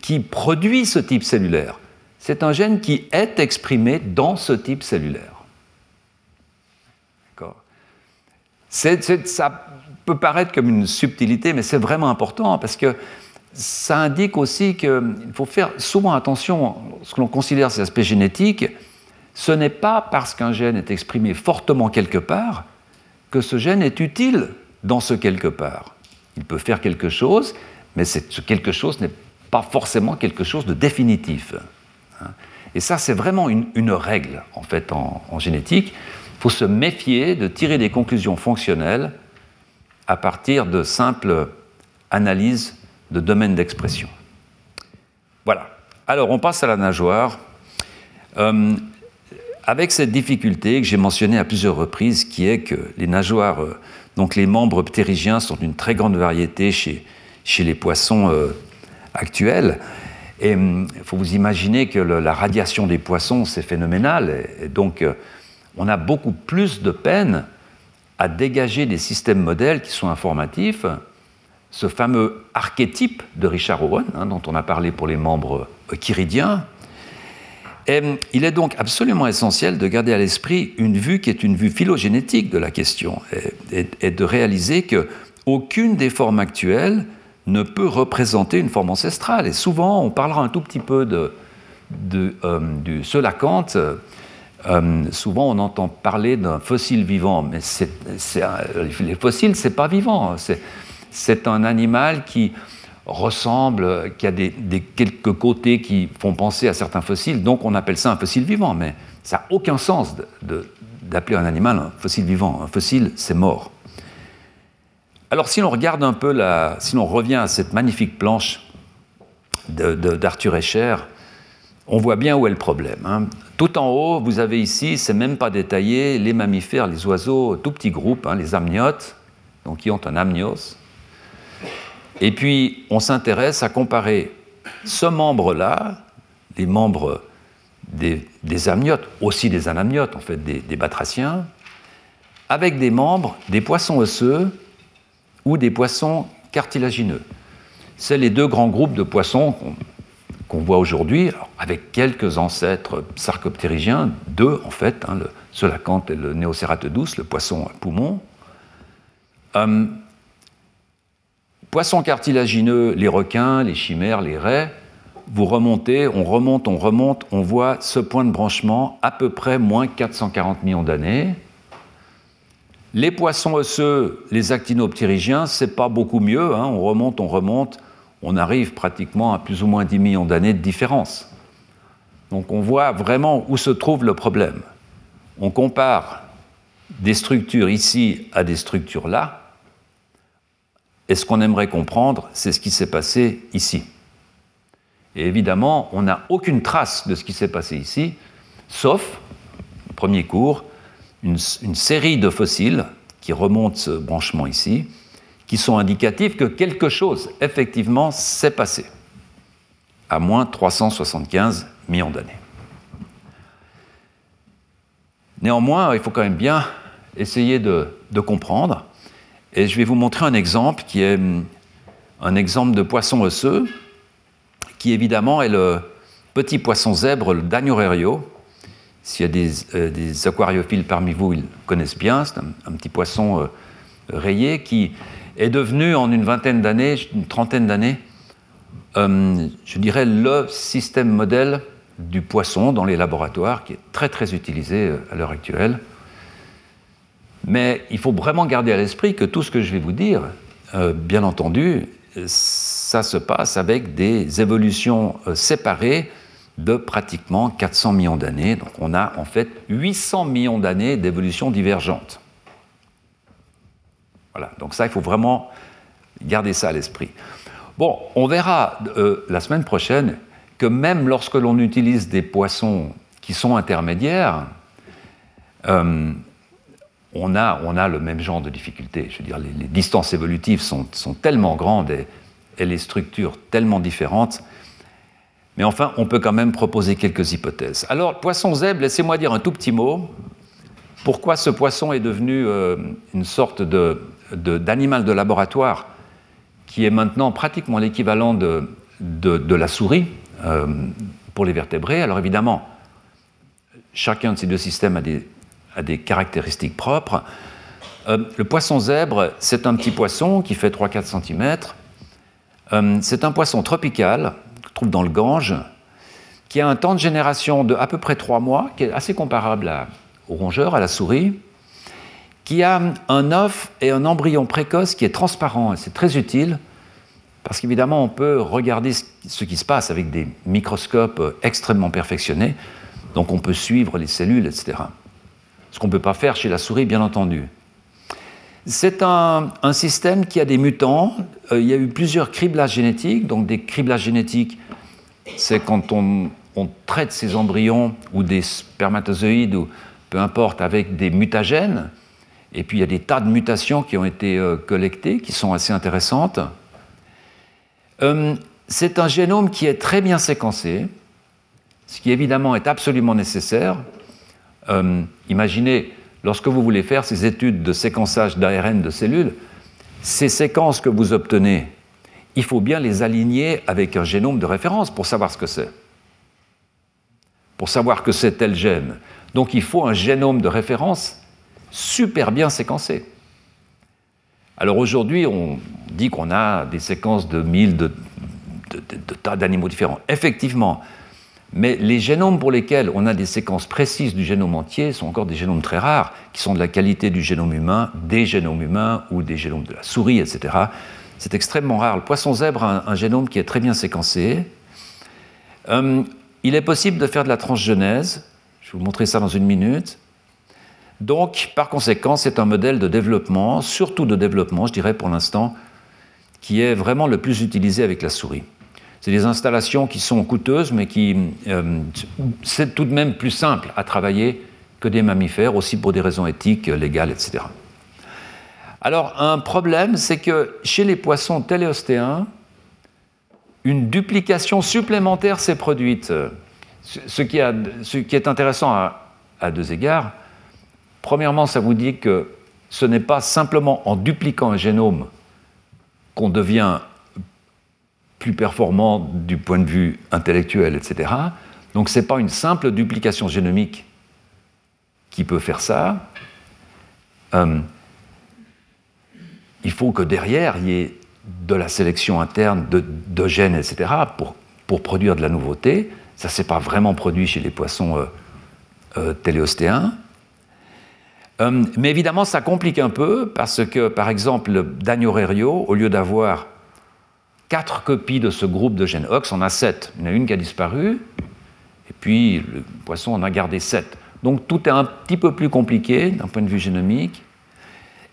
qui produit ce type cellulaire. C'est un gène qui est exprimé dans ce type cellulaire. ça peut paraître comme une subtilité, mais c'est vraiment important parce que ça indique aussi qu'il faut faire souvent attention ce que l'on considère ces aspects génétiques. Ce n'est pas parce qu'un gène est exprimé fortement quelque part que ce gène est utile dans ce quelque part. Il peut faire quelque chose, mais ce quelque chose n'est pas forcément quelque chose de définitif. Hein. Et ça, c'est vraiment une, règle, en fait, en, génétique. Il faut se méfier de tirer des conclusions fonctionnelles à partir de simples analyses de domaines d'expression. Voilà. Alors, on passe à la nageoire. Euh, avec cette difficulté que j'ai mentionnée à plusieurs reprises, qui est que les nageoires, euh, donc les membres ptérygiens, sont d'une très grande variété chez, chez les poissons euh, actuelle. Et hum, il faut vous imaginer que la radiation des poissons, c'est phénoménal. Et, donc, euh, on a beaucoup plus de peine à dégager des systèmes modèles qui sont informatifs. Ce fameux archétype de Richard Owen, hein, dont on a parlé pour les membres chiridiens. Et, hum, il est donc absolument essentiel de garder à l'esprit une vue qui est une vue phylogénétique de la question et, et de réaliser que aucune des formes actuelles ne peut représenter une forme ancestrale. Et souvent, on parlera un tout petit peu de, euh, du. Euh, souvent, on entend parler d'un fossile vivant, mais les fossiles, c'est pas vivant. C'est un animal qui ressemble, qui a des, quelques côtés qui font penser à certains fossiles, donc on appelle ça un fossile vivant. Mais ça n'a aucun sens d'appeler un animal un fossile vivant. Un fossile, c'est mort. Alors si l'on regarde un peu, si l'on revient à cette magnifique planche d'Arthur Escher, on voit bien où est le problème. Hein. Tout en haut, vous avez ici, c'est même pas détaillé, les mammifères, les oiseaux, tout petit groupe, hein, les amniotes, donc qui ont un amnios. Et puis, on s'intéresse à comparer ce membre-là, les membres des, amniotes, aussi des anamniotes, en fait, des, des batraciens, avec des membres des poissons osseux ou des poissons cartilagineux. C'est les deux grands groupes de poissons qu'on voit aujourd'hui, avec quelques ancêtres sarcoptérygiens, deux en fait, hein, le solacanthe et le douce, le poisson poumon. Euh, poissons cartilagineux, les requins, les chimères, les raies, vous remontez, on remonte, on remonte, on voit ce point de branchement à peu près moins 440 millions d'années. Les poissons osseux, les actinoptérygiens, c'est pas beaucoup mieux. Hein. On remonte, on remonte, on arrive pratiquement à plus ou moins 10 millions d'années de différence. Donc on voit vraiment où se trouve le problème. On compare des structures ici à des structures là. Et ce qu'on aimerait comprendre, c'est ce qui s'est passé ici. Et évidemment, on n'a aucune trace de ce qui s'est passé ici, sauf, premier cours, une, série de fossiles qui remontent ce branchement ici, qui sont indicatifs que quelque chose, effectivement, s'est passé à moins 375 millions d'années. Néanmoins, il faut quand même bien essayer de, comprendre, et je vais vous montrer un exemple qui est hum, un exemple de poisson osseux. qui évidemment est le petit poisson zèbre, le Dagnorerio. S'il y a des, aquariophiles parmi vous, ils connaissent bien. C'est un, petit poisson rayé qui est devenu en une vingtaine d'années, une trentaine d'années, je dirais le système modèle du poisson dans les laboratoires, qui est très très utilisé euh, à l'heure actuelle. Mais il faut vraiment garder à l'esprit que tout ce que je vais vous dire, euh, bien entendu, ça se passe avec des évolutions euh, séparées de pratiquement 400 millions d'années. Donc on a en fait 800 millions d'années d'évolution divergente. Voilà, donc ça, il faut vraiment garder ça à l'esprit. Bon, on verra la semaine prochaine que même lorsque l'on utilise des poissons qui sont intermédiaires, euh, on, a, on, a, le même genre de difficultés. Je veux dire, les, distances évolutives sont, sont tellement grandes et, les structures tellement différentes. Mais enfin, on peut quand même proposer quelques hypothèses. Alors, poisson zèbre, laissez-moi dire un tout petit mot. Pourquoi ce poisson est devenu euh, une sorte d'animal de, laboratoire qui est maintenant pratiquement l'équivalent de, la souris euh, pour les vertébrés? Alors évidemment, chacun de ces deux systèmes a des, a caractéristiques propres. Euh, le poisson zèbre, c'est un petit poisson qui fait 3-4 cm. C'est un poisson tropical, dans le Gange, qui a un temps de génération de à peu près 3 mois, qui est assez comparable au rongeur, à la souris, qui a un œuf et un embryon précoce qui est transparent, c'est très utile parce qu'évidemment, on peut regarder ce qui se passe avec des microscopes euh, extrêmement perfectionnés, donc on peut suivre les cellules, etc. Ce qu'on ne peut pas faire chez la souris, bien entendu. C'est un, système qui a des mutants. Euh, il y a eu plusieurs criblages génétiques. Donc des criblages génétiques, c'est quand on, traite ces embryons ou des spermatozoïdes, ou peu importe, avec des mutagènes. Et puis il y a des tas de mutations qui ont été euh, collectées, qui sont assez intéressantes. Euh, c'est un génome qui est très bien séquencé, ce qui évidemment est absolument nécessaire. Euh, imaginez, lorsque vous voulez faire ces études de séquençage d'ARN de cellules, ces séquences que vous obtenez, il faut bien les aligner avec un génome de référence pour savoir ce que c'est. Pour savoir que c'est tel gène. Donc il faut un génome de référence super bien séquencé. Alors aujourd'hui, on dit qu'on a des séquences de mille de, tas d'animaux différents. Effectivement, mais les génomes pour lesquels on a des séquences précises du génome entier sont encore des génomes très rares, qui sont de la qualité du génome humain, des génomes humains ou des génomes de la souris, etc. C'est extrêmement rare. Le poisson zèbre a un, génome qui est très bien séquencé. Euh, il est possible de faire de la transgenèse. Je vais vous montrer ça dans une minute. Donc, par conséquent, c'est un modèle de développement, surtout de développement, je dirais pour l'instant, qui est vraiment le plus utilisé avec la souris. C'est des installations qui sont coûteuses, mais qui euh, c'est tout de même plus simple à travailler que des mammifères, aussi pour des raisons éthiques, légales, etc. Alors, un problème, c'est que chez les poissons téléostéens, une duplication supplémentaire s'est produite. Ce qui, est intéressant à deux égards, Premièrement, ça vous dit que ce n'est pas simplement en dupliquant un génome qu'on devient plus performant du point de vue intellectuel, etc. Donc ce n'est pas une simple duplication génomique qui peut faire ça. Euh, il faut que derrière, il y ait de la sélection interne de, gènes, etc., pour, pour, produire de la nouveauté. Ça ne s'est pas vraiment produit chez les poissons euh, euh, téléostéens. Euh, mais évidemment, ça complique un peu parce que, par exemple, Dagnorerio, au lieu d'avoir quatre copies de ce groupe de gènes OX, on a sept. Il y en a une qui a disparu, et puis le poisson en a gardé sept. Donc tout est un petit peu plus compliqué d'un point de vue génomique.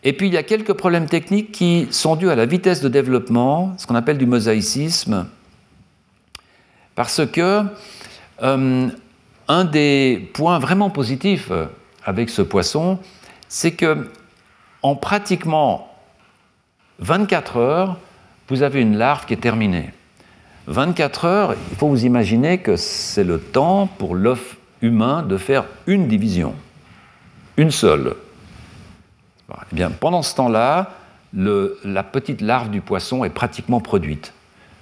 Et puis il y a quelques problèmes techniques qui sont dus à la vitesse de développement, ce qu'on appelle du mosaïcisme, parce que euh, un des points vraiment positifs avec ce poisson, c'est que en pratiquement 24 heures, vous avez une larve qui est terminée. 24 heures, il faut vous imaginer que c'est le temps pour l'œuf humain de faire une division, une seule. Eh bien, pendant ce temps-là, la petite larve du poisson est pratiquement produite.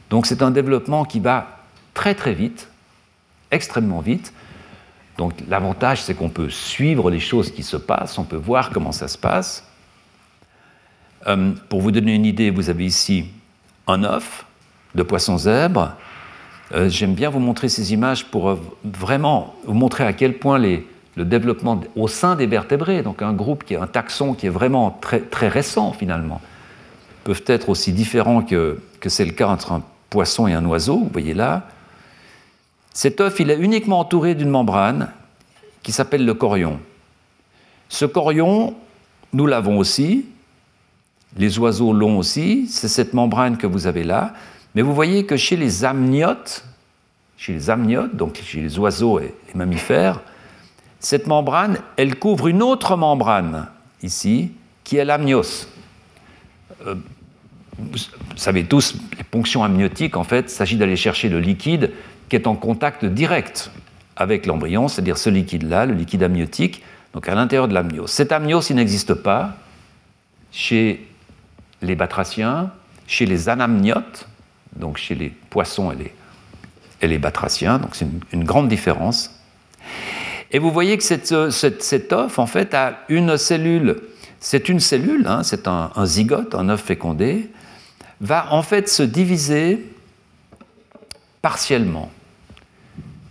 Donc c'est un développement qui va très très vite, extrêmement vite. Donc l'avantage, c'est qu'on peut suivre les choses qui se passent, on peut voir comment ça se passe. Euh, pour vous donner une idée, vous avez ici un œuf de poisson zèbre. Euh, j'aime bien vous montrer ces images pour euh, vraiment vous montrer à quel point les, le développement au sein des vertébrés, donc un groupe qui est un taxon qui est vraiment très, très récent finalement, peuvent être aussi différents que, que c'est le cas entre un poisson et un oiseau, vous voyez là. Cet œuf, il est uniquement entouré d'une membrane qui s'appelle le corion. Ce corion, nous l'avons aussi, les oiseaux l'ont aussi, c'est cette membrane que vous avez là, mais vous voyez que chez les amniotes, chez les amniotes, donc chez les oiseaux et les mammifères, cette membrane, elle couvre une autre membrane, ici, qui est l'amnios. Euh, vous savez tous, les ponctions amniotiques, en fait, il s'agit d'aller chercher le liquide qui est en contact direct avec l'embryon, c'est-à-dire ce liquide-là, le liquide amniotique, donc à l'intérieur de l'amnios. Cet amnios, il n'existe pas chez les batraciens, chez les anamniotes, donc chez les poissons et les, batraciens, donc c'est une grande différence. Et vous voyez que cette, cette, œuf, en fait, a une cellule, c'est une cellule, hein, c'est un, zygote, un œuf fécondé, va en fait se diviser partiellement.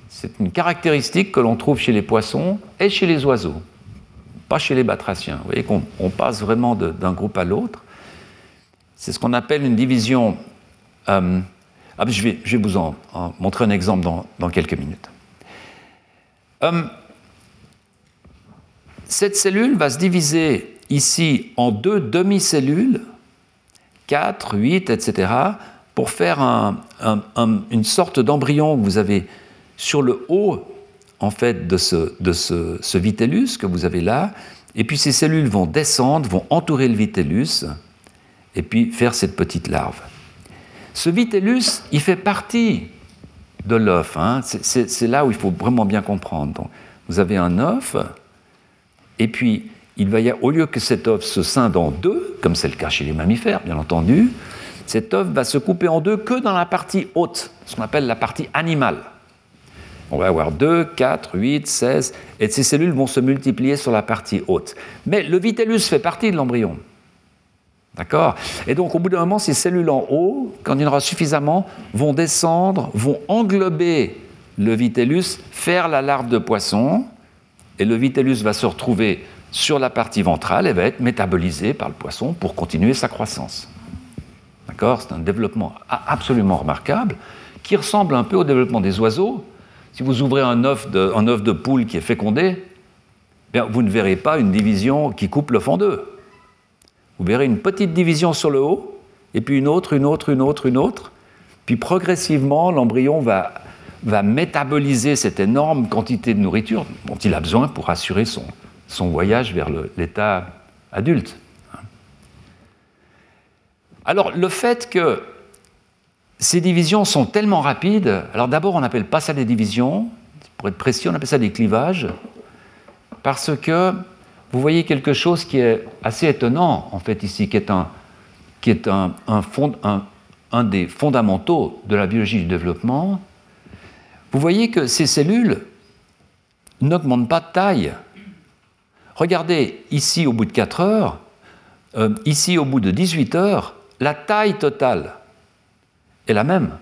C'est une caractéristique que l'on trouve chez les poissons et chez les oiseaux, pas chez les batraciens. Vous voyez qu'on passe vraiment d'un groupe à l'autre. C'est ce qu'on appelle une division. Euh, ah, je, vais, vous montrer un exemple dans, dans quelques minutes. Euh, cette cellule va se diviser ici en deux demi-cellules, 4, 8, etc., pour faire une sorte d'embryon que vous avez sur le haut en fait de, ce, vitellus que vous avez là, et puis ces cellules vont descendre, vont entourer le vitellus, et puis faire cette petite larve. Ce vitellus, il fait partie de l'œuf. Hein. C'est là où il faut vraiment bien comprendre. Donc, vous avez un œuf, et puis, il va au lieu que cet œuf se scinde en deux, comme c'est le cas chez les mammifères, bien entendu, cet œuf va se couper en deux que dans la partie haute, ce qu'on appelle la partie animale. On va avoir 2, 4, 8, 16, et ces cellules vont se multiplier sur la partie haute. Mais le vitellus fait partie de l'embryon. D'accord? Et donc, au bout d'un moment, ces cellules en haut, quand il y en aura suffisamment, vont descendre, vont englober le vitellus, faire la larve de poisson, et le vitellus va se retrouver sur la partie ventrale et va être métabolisé par le poisson pour continuer sa croissance. D'accord? C'est un développement absolument remarquable qui ressemble un peu au développement des oiseaux. Si vous ouvrez un œuf de, poule qui est fécondé, vous ne verrez pas une division qui coupe le fond d'eux. Vous verrez une petite division sur le haut, et puis une autre, une autre, une autre, une autre. Puis progressivement, l'embryon va va métaboliser cette énorme quantité de nourriture dont il a besoin pour assurer son, voyage vers l'état adulte. Alors le fait que ces divisions sont tellement rapides, alors d'abord on n'appelle pas ça des divisions, pour être précis on appelle ça des clivages, parce que vous voyez quelque chose qui est assez étonnant en fait ici, qui est un, un des fondamentaux de la biologie du développement, vous voyez que ces cellules n'augmentent pas de taille. Regardez, ici au bout de 4 heures, euh, ici au bout de 18 heures, la taille totale est la même.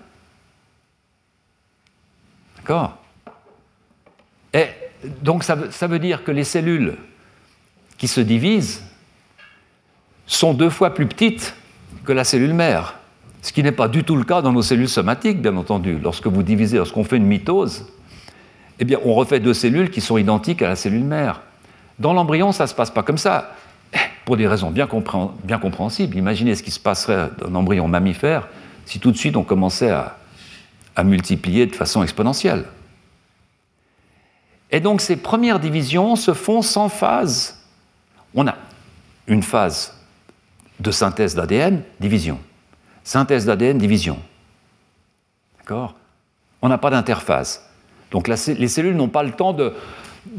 D'accord? Donc ça veut dire que les cellules qui se divisent sont deux fois plus petites que la cellule mère. Ce qui n'est pas du tout le cas dans nos cellules somatiques, bien entendu. Lorsque vous divisez, lorsqu'on fait une mitose, eh bien, on refait deux cellules qui sont identiques à la cellule mère. Dans l'embryon, ça ne se passe pas comme ça, pour des raisons bien, compréhensibles. Imaginez ce qui se passerait dans un embryon mammifère si tout de suite on commençait à, à multiplier de façon exponentielle. Et donc ces premières divisions se font sans phase. On a une phase de synthèse d'ADN, division synthèse d'ADN, division. D'accord? On n'a pas d'interface. Donc les cellules n'ont pas le temps de,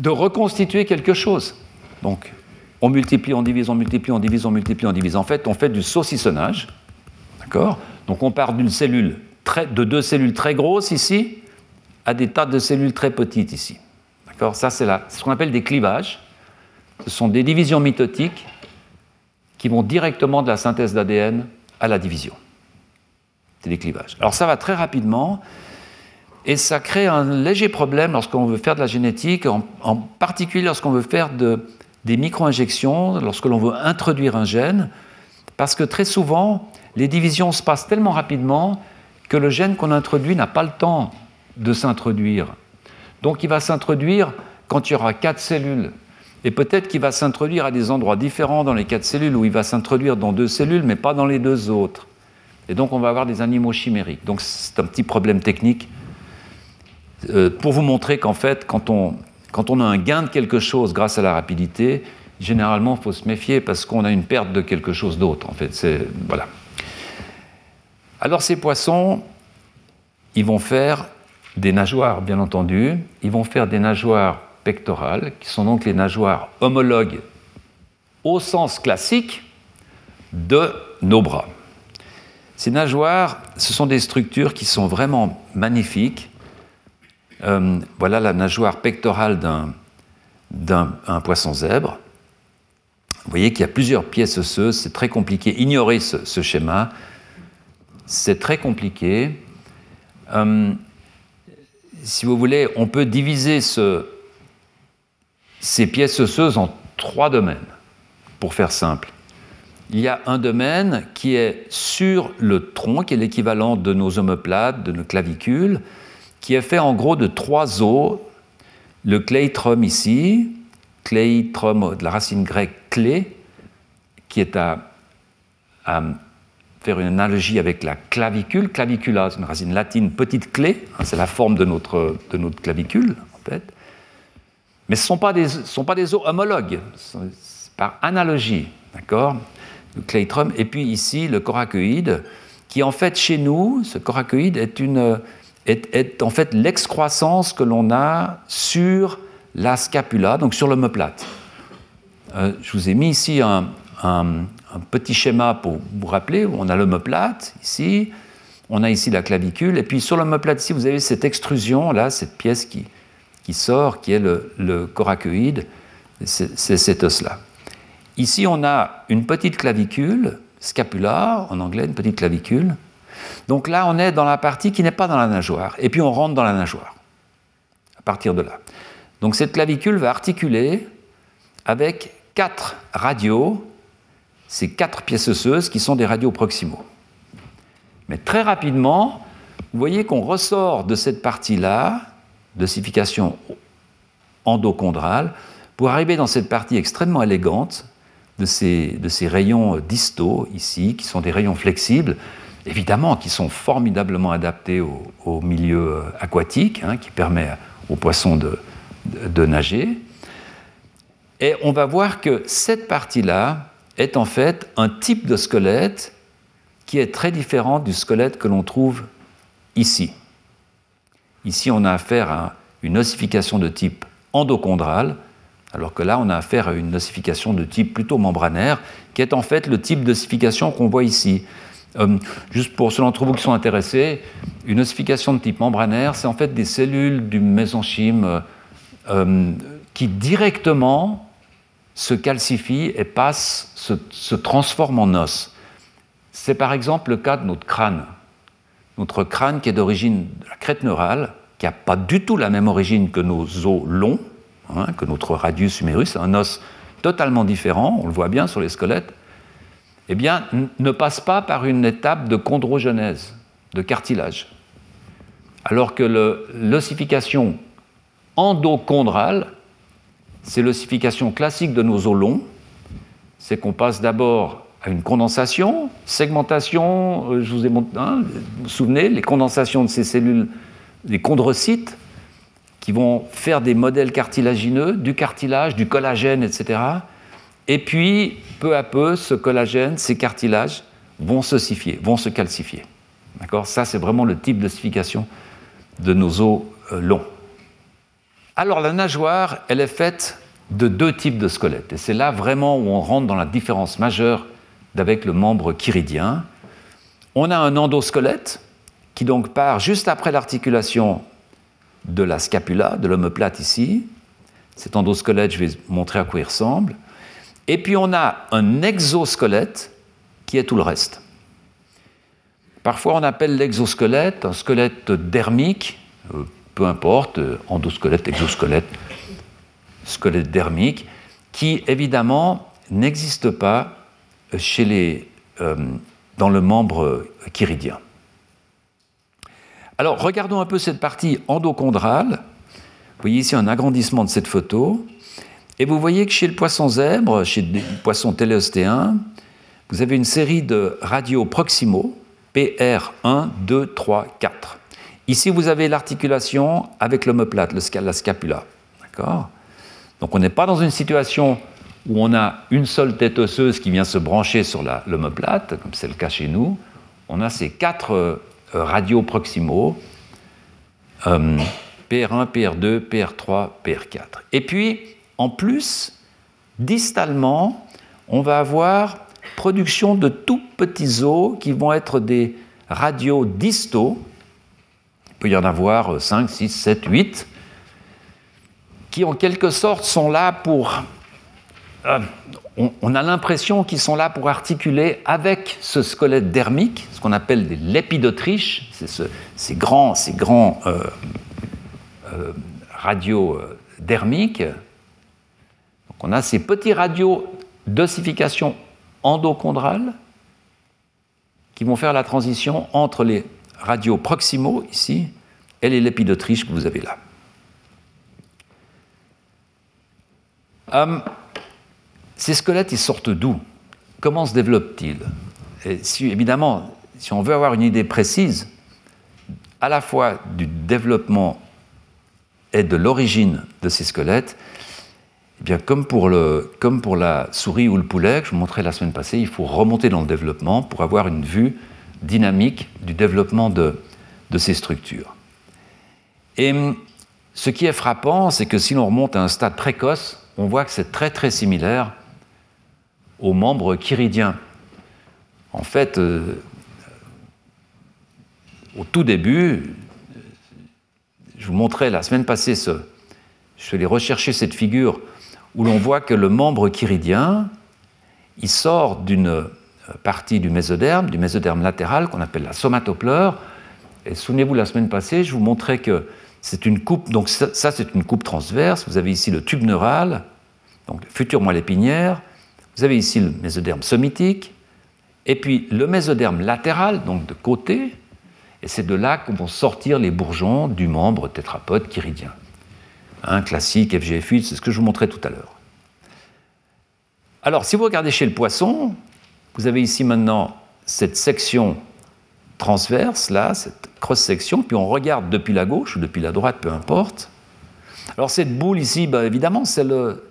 reconstituer quelque chose. Donc on multiplie, on divise, on multiplie, on divise, on multiplie, on divise. En fait, on fait du saucissonnage. D'accord? Donc on part d'une cellule de deux cellules très grosses ici à des tas de cellules très petites ici. D'accord? Ça, c'est ce qu'on appelle des clivages. Ce sont des divisions mitotiques qui vont directement de la synthèse d'ADN à la division. Alors ça va très rapidement et ça crée un léger problème lorsqu'on veut faire de la génétique, en, particulier lorsqu'on veut faire de, des micro-injections, lorsque l'on veut introduire un gène, parce que très souvent, les divisions se passent tellement rapidement que le gène qu'on introduit n'a pas le temps de s'introduire. Donc il va s'introduire quand il y aura quatre cellules. Et peut-être qu'il va s'introduire à des endroits différents dans les quatre cellules, où il va s'introduire dans deux cellules, mais pas dans les deux autres. Et donc on va avoir des animaux chimériques. Donc c'est un petit problème technique euh, pour vous montrer qu'en fait, quand on, a un gain de quelque chose grâce à la rapidité, généralement, il faut se méfier parce qu'on a une perte de quelque chose d'autre. En fait, c'est voilà. Alors ces poissons, ils vont faire des nageoires, bien entendu. Ils vont faire des nageoires pectorales, qui sont donc les nageoires homologues au sens classique de nos bras. Ces nageoires, ce sont des structures qui sont vraiment magnifiques. Euh, voilà la nageoire pectorale d'un poisson zèbre. Vous voyez qu'il y a plusieurs pièces osseuses, c'est très compliqué. Ignorez ce, schéma, c'est très compliqué. Euh, si vous voulez, on peut diviser ces pièces osseuses en trois domaines, pour faire simple. Il y a un domaine qui est sur le tronc, qui est l'équivalent de nos omoplates, de nos clavicules, qui est fait en gros de trois os. Le cléitrum ici, cléitrum de la racine grecque clé, qui est à, faire une analogie avec la clavicule. Clavicula, c'est une racine latine, petite clé, hein, c'est la forme de notre, de notre clavicule, en fait. Mais ce ne sont, pas des, sont pas des os homologues, c'est par analogie, d'accord? Le cléitrum, et puis ici le coracoïde, qui en fait chez nous, ce coracoïde est une est, en fait l'excroissance que l'on a sur la scapula, donc sur l'omoplate. Euh, je vous ai mis ici un, petit schéma pour vous rappeler. On a l'omoplate ici, on a ici la clavicule, et puis sur l'omoplate ici, vous avez cette extrusion, là, cette pièce qui, qui sort, qui est le, le coracoïde, c'est cet os-là. Ici, on a une petite clavicule, scapula en anglais, une petite clavicule, donc là, on est dans la partie qui n'est pas dans la nageoire, et puis on rentre dans la nageoire, à partir de là. Donc cette clavicule va articuler avec quatre radios, ces quatre pièces osseuses qui sont des radios proximaux. Mais très rapidement, vous voyez qu'on ressort de cette partie-là, d'ossification endochondrale, pour arriver dans cette partie extrêmement élégante de ces, de ces rayons distaux ici, qui sont des rayons flexibles, évidemment, qui sont formidablement adaptés au, milieu euh, aquatique, hein, qui permet aux poissons de, de, nager. Et on va voir que cette partie-là est en fait un type de squelette qui est très différent du squelette que l'on trouve ici. Ici, on a affaire à une ossification de type endochondral, alors que là, on a affaire à une ossification de type plutôt membranaire, qui est en fait le type d'ossification qu'on voit ici. Euh, juste pour ceux d'entre vous qui sont intéressés, une ossification de type membranaire, c'est en fait des cellules du mésenchyme euh, euh, qui directement se calcifient et se, se transforment en os. C'est par exemple le cas de notre crâne. Notre crâne qui est d'origine de la crête neurale, qui n'a pas du tout la même origine que nos os longs, hein, que notre radius humerus, un os totalement différent, on le voit bien sur les squelettes eh bien, ne passe pas par une étape de chondrogenèse, de cartilage. Alors que l'ossification endochondrale, c'est l'ossification classique de nos os longs, c'est qu'on passe d'abord à une condensation, segmentation, euh, hein, vous vous souvenez, les condensations de ces cellules, les chondrocytes, qui vont faire des modèles cartilagineux, du cartilage, du collagène, etc. Et puis, peu à peu, ce collagène, ces cartilages vont s'ossifier, vont se calcifier. D'accord? Ça, c'est vraiment le type d'ossification de nos os euh, longs. Alors, la nageoire, elle est faite de deux types de squelettes. Et c'est là vraiment où on rentre dans la différence majeure d'avec le membre chiridien. On a un endosquelette qui donc part juste après l'articulation de la scapula, de l'omoplate ici. Cet endosquelette, je vais montrer à quoi il ressemble. Et puis on a un exosquelette qui est tout le reste. Parfois on appelle l'exosquelette un squelette dermique, euh, peu importe, euh, endosquelette, exosquelette, squelette dermique, qui évidemment n'existe pas euh, dans le membre chiridien. Alors regardons un peu cette partie endochondrale. Vous voyez ici un agrandissement de cette photo. Et vous voyez que chez le poisson zèbre, chez le poisson téléostéen, vous avez une série de radios proximaux, PR1, 2, 3, 4. Ici, vous avez l'articulation avec l'omoplate, la scapula. D'accord? Donc on n'est pas dans une situation où on a une seule tête osseuse qui vient se brancher sur l'omoplate, comme c'est le cas chez nous. On a ces quatre euh, radios proximaux, euh, PR1, PR2, PR3, PR4. Et puis, en plus, distalement, on va avoir production de tout petits os qui vont être des radios distaux. Il peut y en avoir 5, 6, 7, 8, qui en quelque sorte sont là pour... Euh, on, a l'impression qu'ils sont là pour articuler avec ce squelette dermique, ce qu'on appelle des lépidotriches, ces grands, ces grands euh, euh. Donc on a ces petits radios d'ossification endochondrale qui vont faire la transition entre les radios proximaux ici et les lépidotriches que vous avez là. Ces squelettes, ils sortent d'où? Comment se développent-ils? Si, Évidemment, si on veut avoir une idée précise, à la fois du développement et de l'origine de ces squelettes, eh bien, comme pour, la souris ou le poulet que je vous montrais la semaine passée, il faut remonter dans le développement pour avoir une vue dynamique du développement de, de ces structures. Et ce qui est frappant, c'est que si l'on remonte à un stade précoce, on voit que c'est très très similaire aux membres chiridiens. En fait, euh, au tout début, je vous montrais la semaine passée, je suis allé rechercher cette figure où l'on voit que le membre chiridien, il sort d'une partie du mésoderme, du mésoderme latéral qu'on appelle la somatopleure. Et souvenez-vous, la semaine passée, je vous montrais que c'est une coupe, donc ça, ça c'est une coupe transverse. Vous avez ici le tube neural, donc futur moelle épinière, vous avez ici le mésoderme somitique, et puis le mésoderme latéral, donc de côté, et c'est de là que vont sortir les bourgeons du membre tétrapode chiridien. Un classique, FGF8, c'est ce que je vous montrais tout à l'heure. Alors, si vous regardez chez le poisson, vous avez ici maintenant cette section transverse, là, cette cross-section, puis on regarde depuis la gauche ou depuis la droite, peu importe. Alors, cette boule ici, ben, évidemment, c'est le,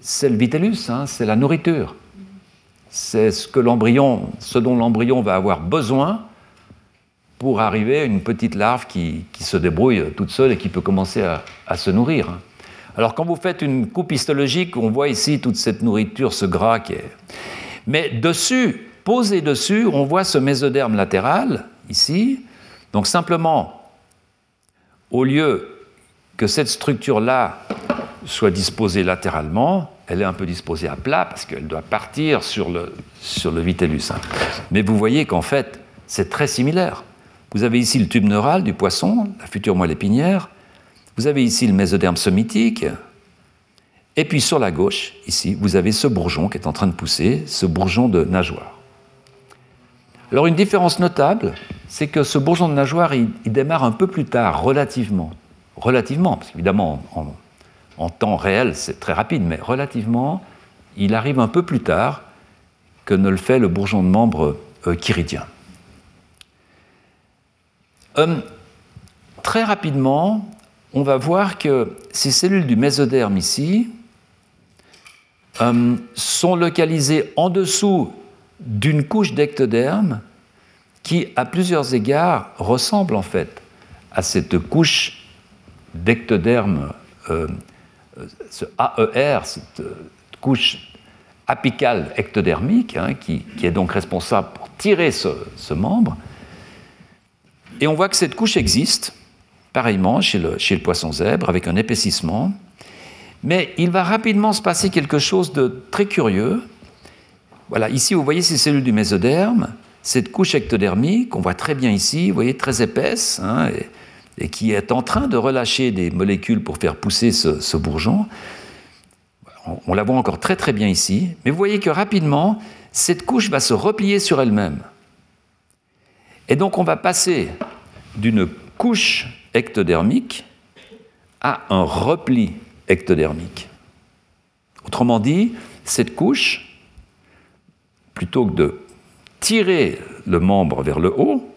c'est le vitellus, hein, c'est la nourriture. C'est ce, que l'embryon, ce dont l'embryon va avoir besoin pour arriver à une petite larve qui, se débrouille toute seule et qui peut commencer à, se nourrir. Hein. Alors quand vous faites une coupe histologique, on voit ici toute cette nourriture, ce gras qui est... Mais dessus, posé dessus, on voit ce mésoderme latéral, ici. Donc simplement, au lieu que cette structure-là soit disposée latéralement, elle est un peu disposée à plat parce qu'elle doit partir sur le, sur le vitellus. Hein. Mais vous voyez qu'en fait, c'est très similaire. Vous avez ici le tube neural du poisson, la future moelle épinière. Vous avez ici le mésoderme somitique. Et puis sur la gauche, ici, vous avez ce bourgeon qui est en train de pousser, ce bourgeon de nageoire. Alors une différence notable, c'est que ce bourgeon de nageoire, il, démarre un peu plus tard, relativement. Relativement, parce qu'évidemment, en, en temps réel, c'est très rapide, mais relativement, il arrive un peu plus tard que ne le fait le bourgeon de membre euh. Hum, très rapidement, on va voir que ces cellules du mésoderme ici hum, sont localisées en dessous d'une couche d'ectoderme qui, à plusieurs égards, ressemble en fait à cette couche d'ectoderme euh, ce AER, cette euh, couche apicale ectodermique, hein, qui, est donc responsable pour tirer ce, membre, Et on voit que cette couche existe, pareillement chez le, poisson zèbre, avec un épaississement. Mais il va rapidement se passer quelque chose de très curieux. Voilà, ici vous voyez ces cellules du mésoderme, cette couche ectodermique, on voit très bien ici, vous voyez, très épaisse, hein, qui est en train de relâcher des molécules pour faire pousser ce, bourgeon. On, on la voit encore très très bien ici, mais vous voyez que rapidement, cette couche va se replier sur elle-même. Et donc on va passer d'une couche ectodermique à un repli ectodermique. Autrement dit, cette couche, plutôt que de tirer le membre vers le haut,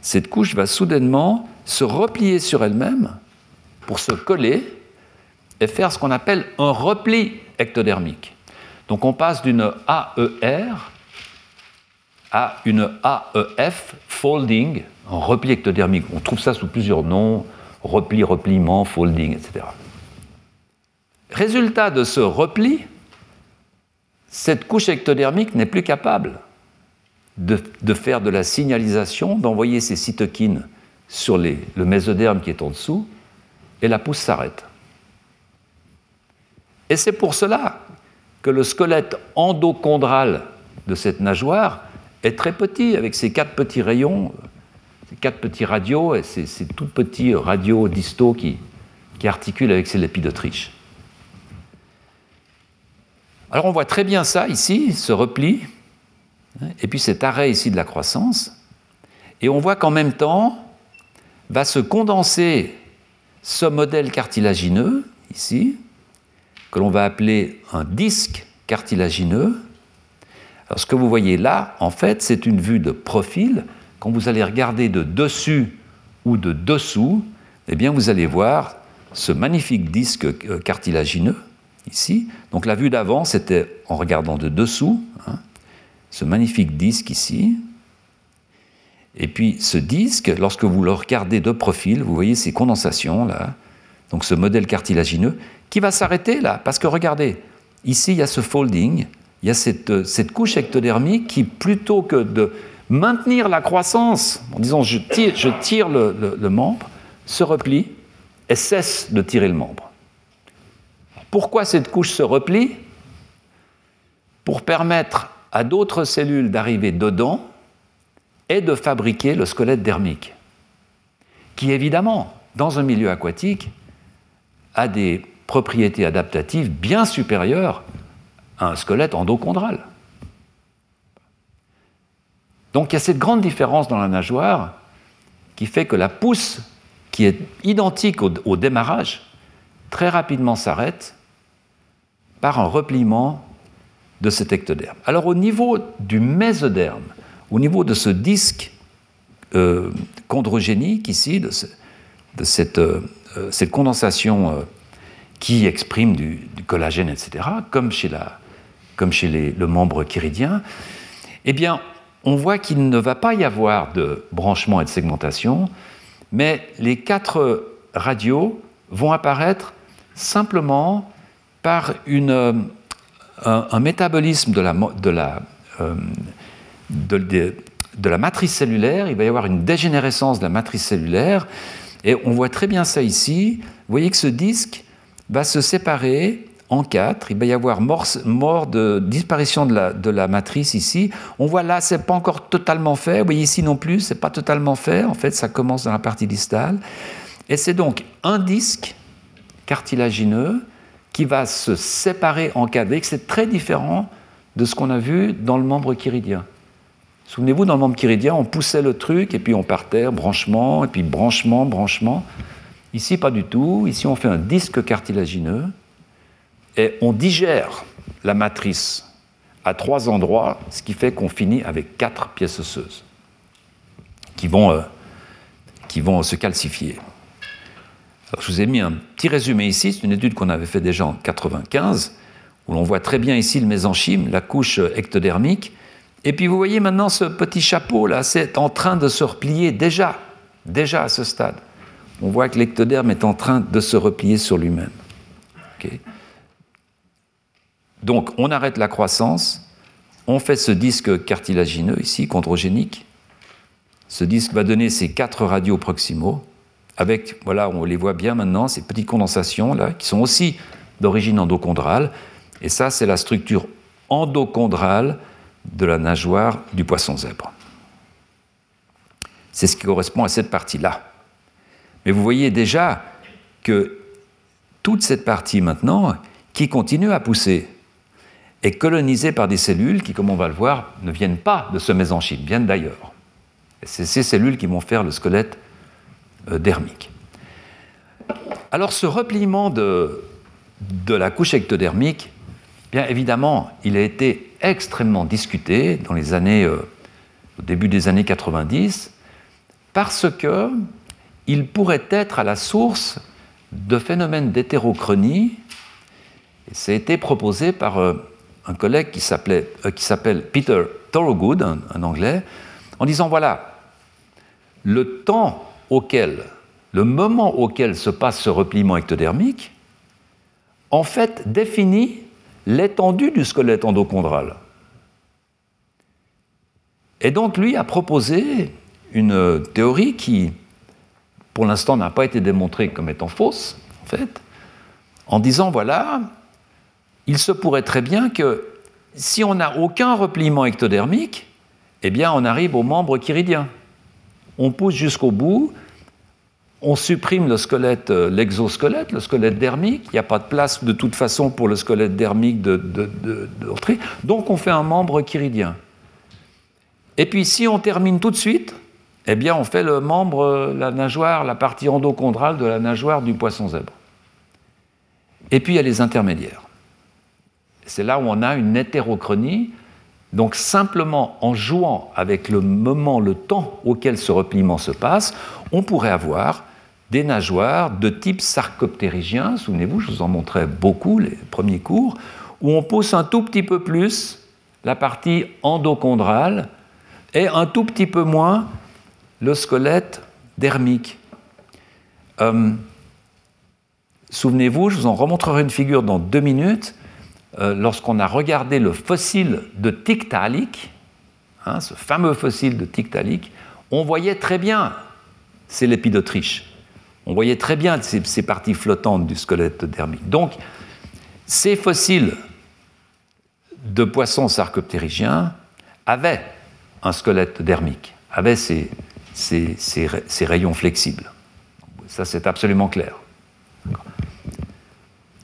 cette couche va soudainement se replier sur elle-même pour se coller et faire ce qu'on appelle un repli ectodermique. Donc on passe d'une AER à une AEF, folding, un repli ectodermique. On trouve ça sous plusieurs noms, repli, repliement, folding, etc. Résultat de ce repli, cette couche ectodermique n'est plus capable de, faire de la signalisation, d'envoyer ses cytokines sur le mésoderme qui est en dessous, et la pousse s'arrête. Et c'est pour cela que le squelette endochondral de cette nageoire est très petit, avec ses quatre petits rayons, ces quatre petits radios et ces, tout petits radios distaux qui, articulent avec ces lépides d'Autriche. Alors on voit très bien ça ici, ce repli, et puis cet arrêt ici de la croissance, et on voit qu'en même temps va se condenser ce modèle cartilagineux, ici, que l'on va appeler un disque cartilagineux, ce que vous voyez là, en fait, c'est une vue de profil. Quand vous allez regarder de dessus ou de dessous, eh bien, vous allez voir ce magnifique disque euh, cartilagineux ici. Donc la vue d'avant, c'était en regardant de dessous, hein, ce magnifique disque ici. Et puis ce disque, lorsque vous le regardez de profil, vous voyez ces condensations là, donc ce modèle cartilagineux, qui va s'arrêter là, parce que regardez, ici il y a ce folding, il y a euh, cette, couche ectodermique qui, plutôt que de maintenir la croissance, en disant je tire, le, membre, se replie et cesse de tirer le membre. Pourquoi cette couche se replie? Pour permettre à d'autres cellules d'arriver dedans et de fabriquer le squelette dermique, qui évidemment, dans un milieu aquatique, a des propriétés adaptatives bien supérieures un squelette endochondral. Donc il y a cette grande différence dans la nageoire qui fait que la pousse, qui est identique au, démarrage, très rapidement s'arrête par un repliement de cet ectoderme. Alors au niveau du mésoderme, au niveau de ce disque euh, chondrogénique ici, de, cette, euh, cette, condensation euh, qui exprime du, collagène, etc., comme chez la, comme chez le membre chiridien, eh bien, on voit qu'il ne va pas y avoir de branchement et de segmentation, mais les quatre radios vont apparaître simplement par euh, un, métabolisme de la, de, la, euh, de, la matrice cellulaire, il va y avoir une dégénérescence de la matrice cellulaire, et on voit très bien ça ici. Vous voyez que ce disque va se séparer en quatre. Il va y avoir mort, de disparition de la, de la, matrice ici. On voit là, c'est pas encore totalement fait. Vous voyez ici non plus, c'est pas totalement fait. En fait, ça commence dans la partie distale. Et c'est donc un disque cartilagineux qui va se séparer en quatre. Vous voyez que c'est très différent de ce qu'on a vu dans le membre chiridien. Souvenez-vous, dans le membre chiridien, on poussait le truc et puis on partait, branchement, et puis branchement, branchement. Ici, pas du tout. Ici, on fait un disque cartilagineux et on digère la matrice à trois endroits, ce qui fait qu'on finit avec quatre pièces osseuses qui vont, euh, qui vont se calcifier. je vous ai mis un petit résumé ici, c'est une étude qu'on avait fait déjà en 95, où l'on voit très bien ici le mésenchyme, la couche ectodermique, et puis vous voyez maintenant ce petit chapeau là, c'est en train de se replier déjà, déjà à ce stade. On voit que l'ectoderme est en train de se replier sur lui-même. Donc on arrête la croissance, on fait ce disque cartilagineux ici, chondrogénique, Ce disque va donner ces quatre radios proximaux, avec, voilà, on les voit bien maintenant, ces petites condensations là, qui sont aussi d'origine endochondrale. Et ça, c'est la structure endochondrale de la nageoire du poisson zèbre. C'est ce qui correspond à cette partie-là. Mais vous voyez déjà que toute cette partie maintenant, qui continue à pousser, est colonisée par des cellules qui, comme on va le voir, ne viennent pas de ce mésenchyme, viennent d'ailleurs. C'est ces cellules qui vont faire le squelette euh, dermique. Alors ce repliement de, de la couche ectodermique, bien évidemment, il a été extrêmement discuté dans les années, euh, au début des années 90, parce que il pourrait être à la source de phénomènes d'hétérochronie. Ça a été proposé par euh, un collègue qui s'appelle Peter Thorogood, un anglais, en disant voilà, le temps auquel, le moment auquel se passe ce repliement ectodermique, en fait définit l'étendue du squelette endochondral. Et donc lui a proposé une théorie qui, pour l'instant, n'a pas été démontrée comme étant fausse, en fait, en disant, voilà, il se pourrait très bien que si on n'a aucun repliement ectodermique, eh bien on arrive au membre chiridien. On pousse jusqu'au bout, on supprime le squelette, euh, l'exosquelette, le squelette dermique. Il n'y a pas de place de toute façon pour le squelette dermique d'entrer. De, donc on fait un membre chiridien. Et puis si on termine tout de suite, eh bien on fait le membre, euh, la nageoire, la partie endochondrale de la nageoire du poisson zèbre. Et puis il y a les intermédiaires. C'est là où on a une hétérochronie. Donc simplement en jouant avec le moment, le temps auquel ce repliement se passe, on pourrait avoir des nageoires de type sarcoptérygien. Souvenez-vous, je vous en montrais beaucoup les premiers cours, où on pousse un tout petit peu plus la partie endochondrale et un tout petit peu moins le squelette dermique. Euh, souvenez-vous, je vous en remontrerai une figure dans deux minutes. Euh, lorsqu'on a regardé le fossile de Tiktaalik, hein, ce fameux fossile de Tiktaalik, on voyait très bien, c'est l'épidautriche, on voyait très bien ces, parties flottantes du squelette dermique. Donc, ces fossiles de poissons sarcoptérygiens avaient un squelette dermique, avaient ces, rayons flexibles. Ça, c'est absolument clair.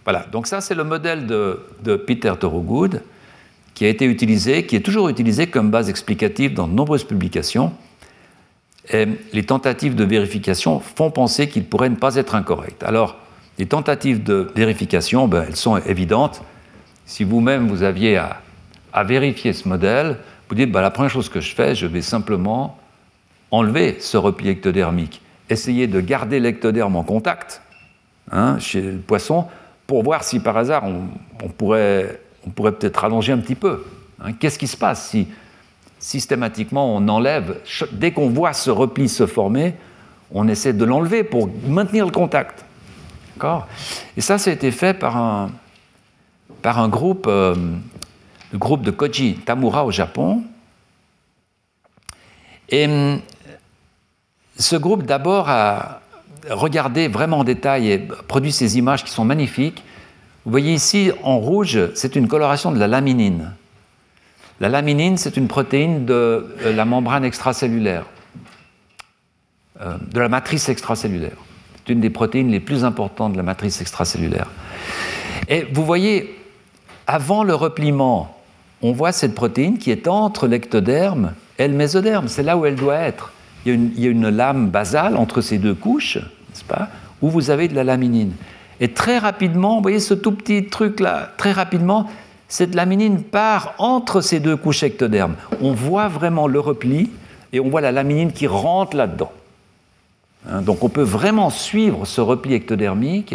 Voilà, donc ça, c'est le modèle de, de Peter Thorogood qui a été utilisé, qui est toujours utilisé comme base explicative dans de nombreuses publications les tentatives de vérification font penser qu'il pourrait ne pas être incorrect. Alors, les tentatives de vérification, ben, elles sont évidentes. Si vous-même vous aviez à, vérifier ce modèle, vous dites ben, la première chose que je fais, je vais simplement enlever ce repli ectodermique, essayer de garder l'ectoderme en contact hein, chez le poisson pour voir si par hasard on, pourrait, on pourrait peut-être rallonger un petit peu. Hein. Qu'est-ce qui se passe si systématiquement, on enlève, dès qu'on voit ce repli se former, on essaie de l'enlever pour maintenir le contact. Et ça, ça a été fait par un, par un groupe, euh, le groupe de Koji Tamura au Japon. Et hum, ce groupe, d'abord, a regardé vraiment en détail et produit ces images qui sont magnifiques. Vous voyez ici, en rouge, c'est une coloration de la laminine. La laminine, c'est une protéine de euh, la membrane extracellulaire, euh, de la matrice extracellulaire. C'est une des protéines les plus importantes de la matrice extracellulaire. Et vous voyez, avant le repliement, on voit cette protéine qui est entre l'ectoderme et le mésoderme. C'est là où elle doit être. Il y, une, il y a une lame basale entre ces deux couches, n'est-ce pas, où vous avez de la laminine. Et très rapidement, vous voyez ce tout petit truc-là, très rapidement, cette laminine part entre ces deux couches ectodermes. On voit vraiment le repli et on voit la laminine qui rentre là-dedans. Hein, donc on peut vraiment suivre ce repli ectodermique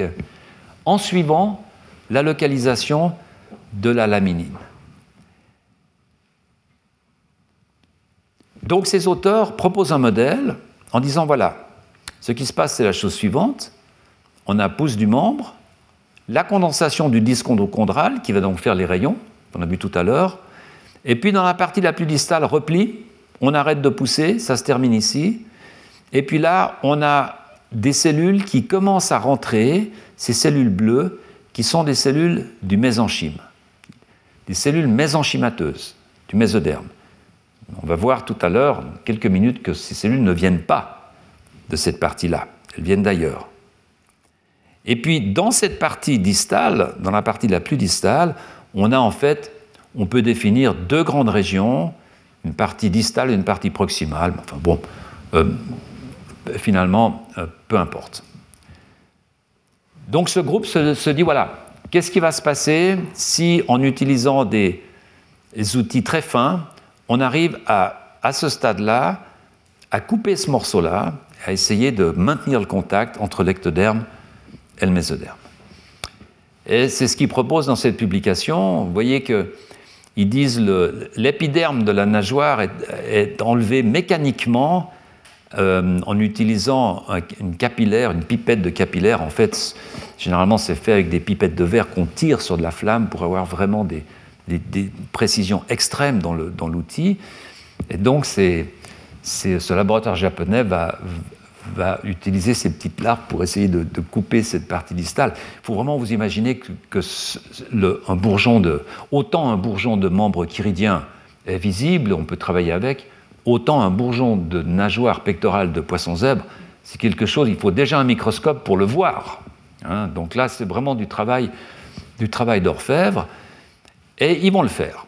en suivant la localisation de la laminine. Donc ces auteurs proposent un modèle en disant voilà, ce qui se passe c'est la chose suivante, on a pouce du membre, la condensation du disque endochondral, qui va donc faire les rayons, qu'on a vu tout à l'heure, et puis dans la partie la plus distale, repli, on arrête de pousser, ça se termine ici. Et puis là, on a des cellules qui commencent à rentrer, ces cellules bleues, qui sont des cellules du mésenchyme, des cellules mésenchymateuses du mésoderme. On va voir tout à l'heure, quelques minutes, que ces cellules ne viennent pas de cette partie-là, elles viennent d'ailleurs. Et puis, dans cette partie distale, dans la partie la plus distale, on a en fait, on peut définir deux grandes régions, une partie distale et une partie proximale. Enfin bon, euh, finalement, euh, peu importe. Donc ce groupe se, dit, voilà, qu'est-ce qui va se passer si en utilisant des, outils très fins, on arrive à, à ce stade-là, à couper ce morceau-là, à essayer de maintenir le contact entre l'ectoderme le mésoderme. Et c'est ce qu'ils proposent dans cette publication. Vous voyez qu'ils disent que l'épiderme de la nageoire est enlevé mécaniquement euh, en utilisant une capillaire, une pipette de capillaire. En fait, généralement, c'est fait avec des pipettes de verre qu'on tire sur de la flamme pour avoir vraiment des, précisions extrêmes dans l'outil. Et donc, ce laboratoire japonais va, utiliser ces petites larves pour essayer de, couper cette partie distale. Il faut vraiment vous imaginer que, un bourgeon de, autant un bourgeon de membre chiridien est visible, on peut travailler avec, autant un bourgeon de nageoire pectorale de poisson zèbre, c'est quelque chose, il faut déjà un microscope pour le voir. Hein. donc là, c'est vraiment du travail, du travail d'orfèvre, et ils vont le faire.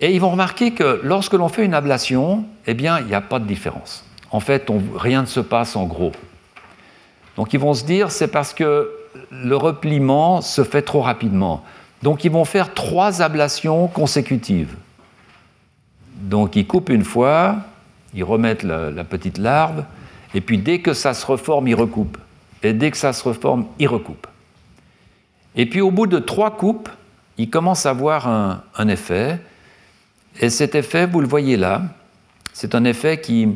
Et ils vont remarquer que lorsque l'on fait une ablation, eh bien, il n'y a pas de différence. En fait, rien ne se passe en gros. Donc ils vont se dire, c'est parce que le repliement se fait trop rapidement. Donc ils vont faire trois ablations consécutives. Donc ils coupent une fois, ils remettent la, petite larve, et puis dès que ça se reforme, ils recoupent. Et dès que ça se reforme, ils recoupent. Et puis au bout de trois coupes, ils commencent à avoir un, effet. Et cet effet, vous le voyez là, c'est un effet qui